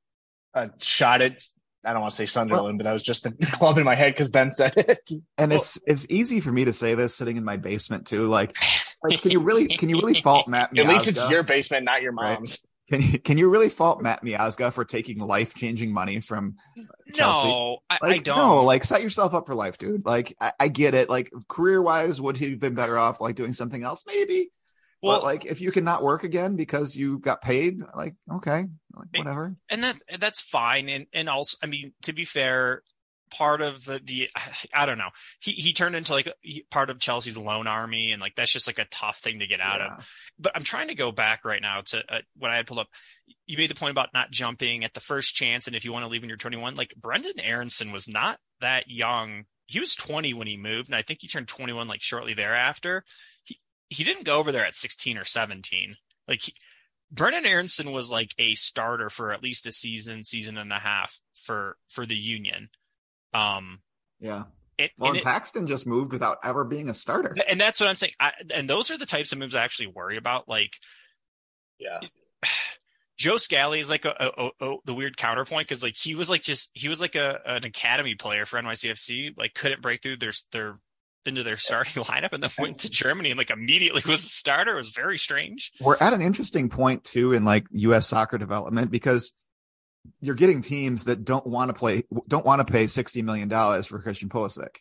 Speaker 1: a shot at, I don't want to say Sunderland, but that was just the club in my head because Ben said it.
Speaker 2: And it's it's easy for me to say this sitting in my basement too. Like, like can you really can you really fault Matt?
Speaker 1: At least it's your basement, not your
Speaker 2: Right.
Speaker 1: mom's.
Speaker 2: Can you can you really fault Matt Miazga for taking life changing money from Chelsea?
Speaker 3: No, I, I don't.
Speaker 2: No, like set yourself up for life, dude. Like I, I get it. Like career wise, would he have been better off like doing something else? Maybe.
Speaker 3: Well-
Speaker 2: but like if you can not work again because you got paid, like okay, like whatever.
Speaker 3: and that that's fine. And and also i mean to be fair part of the the i don't know. He he turned into like part of chelsea's loan army and like that's just like a tough thing to get out of. But i'm trying to go back right now to uh, what i had pulled up. You made the point about not jumping at the first chance and if you want to leave when you're 21 like brenden aaronson was not that young. He was 20 when he moved and i think he turned 21 like shortly thereafter he he didn't go over there at 16 or 17 like he, Brenden Aaronson was like a starter for at least a season, season and a half for for the Union. Um,
Speaker 2: Yeah.
Speaker 3: it,
Speaker 2: Well,
Speaker 3: and,
Speaker 2: and
Speaker 3: it-
Speaker 2: Paxten just moved without ever being a starter.
Speaker 3: and that's what I'm saying. I, and those are the types of moves I actually worry about. Like
Speaker 1: Yeah.
Speaker 3: Joe Scally is like a, a, a- a- the weird counterpoint because like he was like just he was like a an academy player for NYCFC, like couldn't break through their their into their starting lineup, and then went to Germany and like immediately was a starter. It was very strange.
Speaker 2: we're at an interesting point too in like US soccer development because you're getting teams that don't want to play don't want to pay 60 million dollars for Christian Pulisic.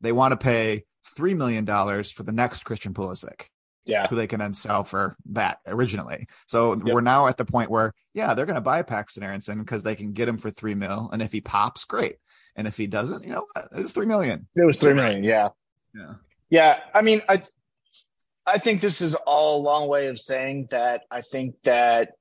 Speaker 2: They want to pay 3 million dollars for the next Christian Pulisic
Speaker 1: Yeah.
Speaker 2: who they can then sell for that originally. So we're now at the point where yeah, they're going to buy Paxten Aaronson because they can get him for 3 mil and if he pops great. And if he doesn't, you know, what? it was 3 million.
Speaker 1: It was three million. Yeah.
Speaker 2: Yeah.
Speaker 1: Yeah, I mean, I I think this is all a long way of saying that I think that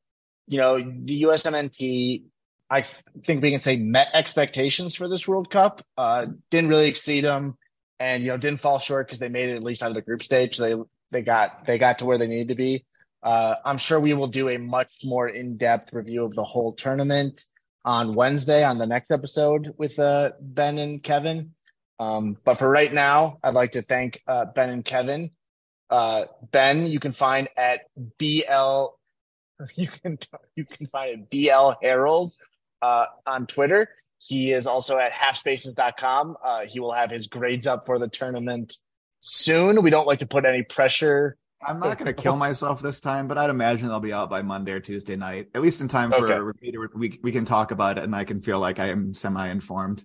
Speaker 1: you know the USMNT. I think we can say met expectations for this World Cup. Uh, didn't really exceed them, and you know didn't fall short because they made it at least out of the group stage. They they got they got to where they needed to be. Uh, I'm sure we will do a much more in depth review of the whole tournament on Wednesday on the next episode with uh, Ben and Kevin. Um, but for right now, I'd like to thank uh, Ben and Kevin. Uh, ben, you can find at BL. You can you can find at BL Harold uh, on Twitter. He is also at halfspaces.com. Uh, he will have his grades up for the tournament soon. We don't like to put any pressure.
Speaker 2: I'm not going to kill myself this time, but I'd imagine they'll be out by Monday or Tuesday night, at least in time for
Speaker 1: Okay.
Speaker 2: a repeater. We we can talk about it, and I can feel like I am semi informed.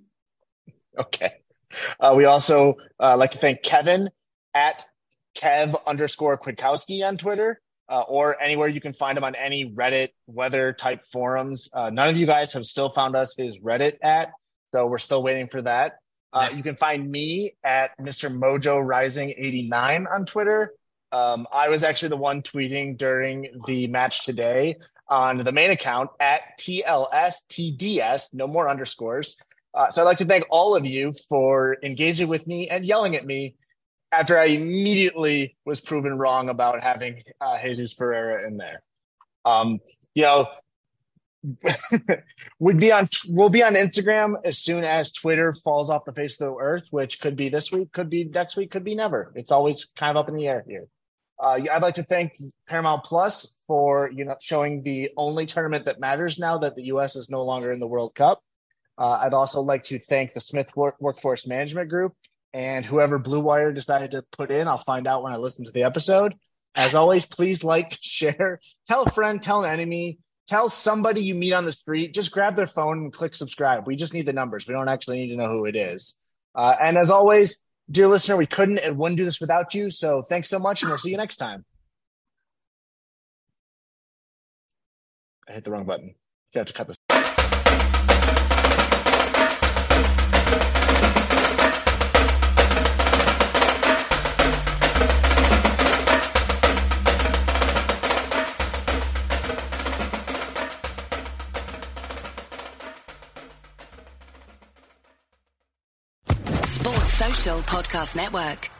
Speaker 1: Okay. Uh, we also uh, like to thank Kevin at Kev underscore Kwiatkowski on Twitter uh, or anywhere you can find him on any Reddit weather type forums. Uh, none of you guys have still found us his Reddit at, so we're still waiting for that. Uh, you can find me at Mr. Mojo Rising 89 on Twitter. Um, I was actually the one tweeting during the match today on the main account at TLSTDS, no more underscores. Uh, so I'd like to thank all of you for engaging with me and yelling at me after I immediately was proven wrong about having uh, Jesus Ferreira in there. Um, you know, we'd be on we'll be on Instagram as soon as Twitter falls off the face of the earth, which could be this week, could be next week, could be never. It's always kind of up in the air here. Uh, I'd like to thank Paramount Plus for you know showing the only tournament that matters now that the U.S. is no longer in the World Cup. Uh, I'd also like to thank the Smith Work- Workforce Management Group and whoever Blue Wire decided to put in. I'll find out when I listen to the episode. As always, please like, share, tell a friend, tell an enemy, tell somebody you meet on the street. Just grab their phone and click subscribe. We just need the numbers. We don't actually need to know who it is. Uh, and as always, dear listener, we couldn't and wouldn't do this without you. So thanks so much, and we'll see you next time. I hit the wrong button. You have to cut this.
Speaker 6: Podcast Network.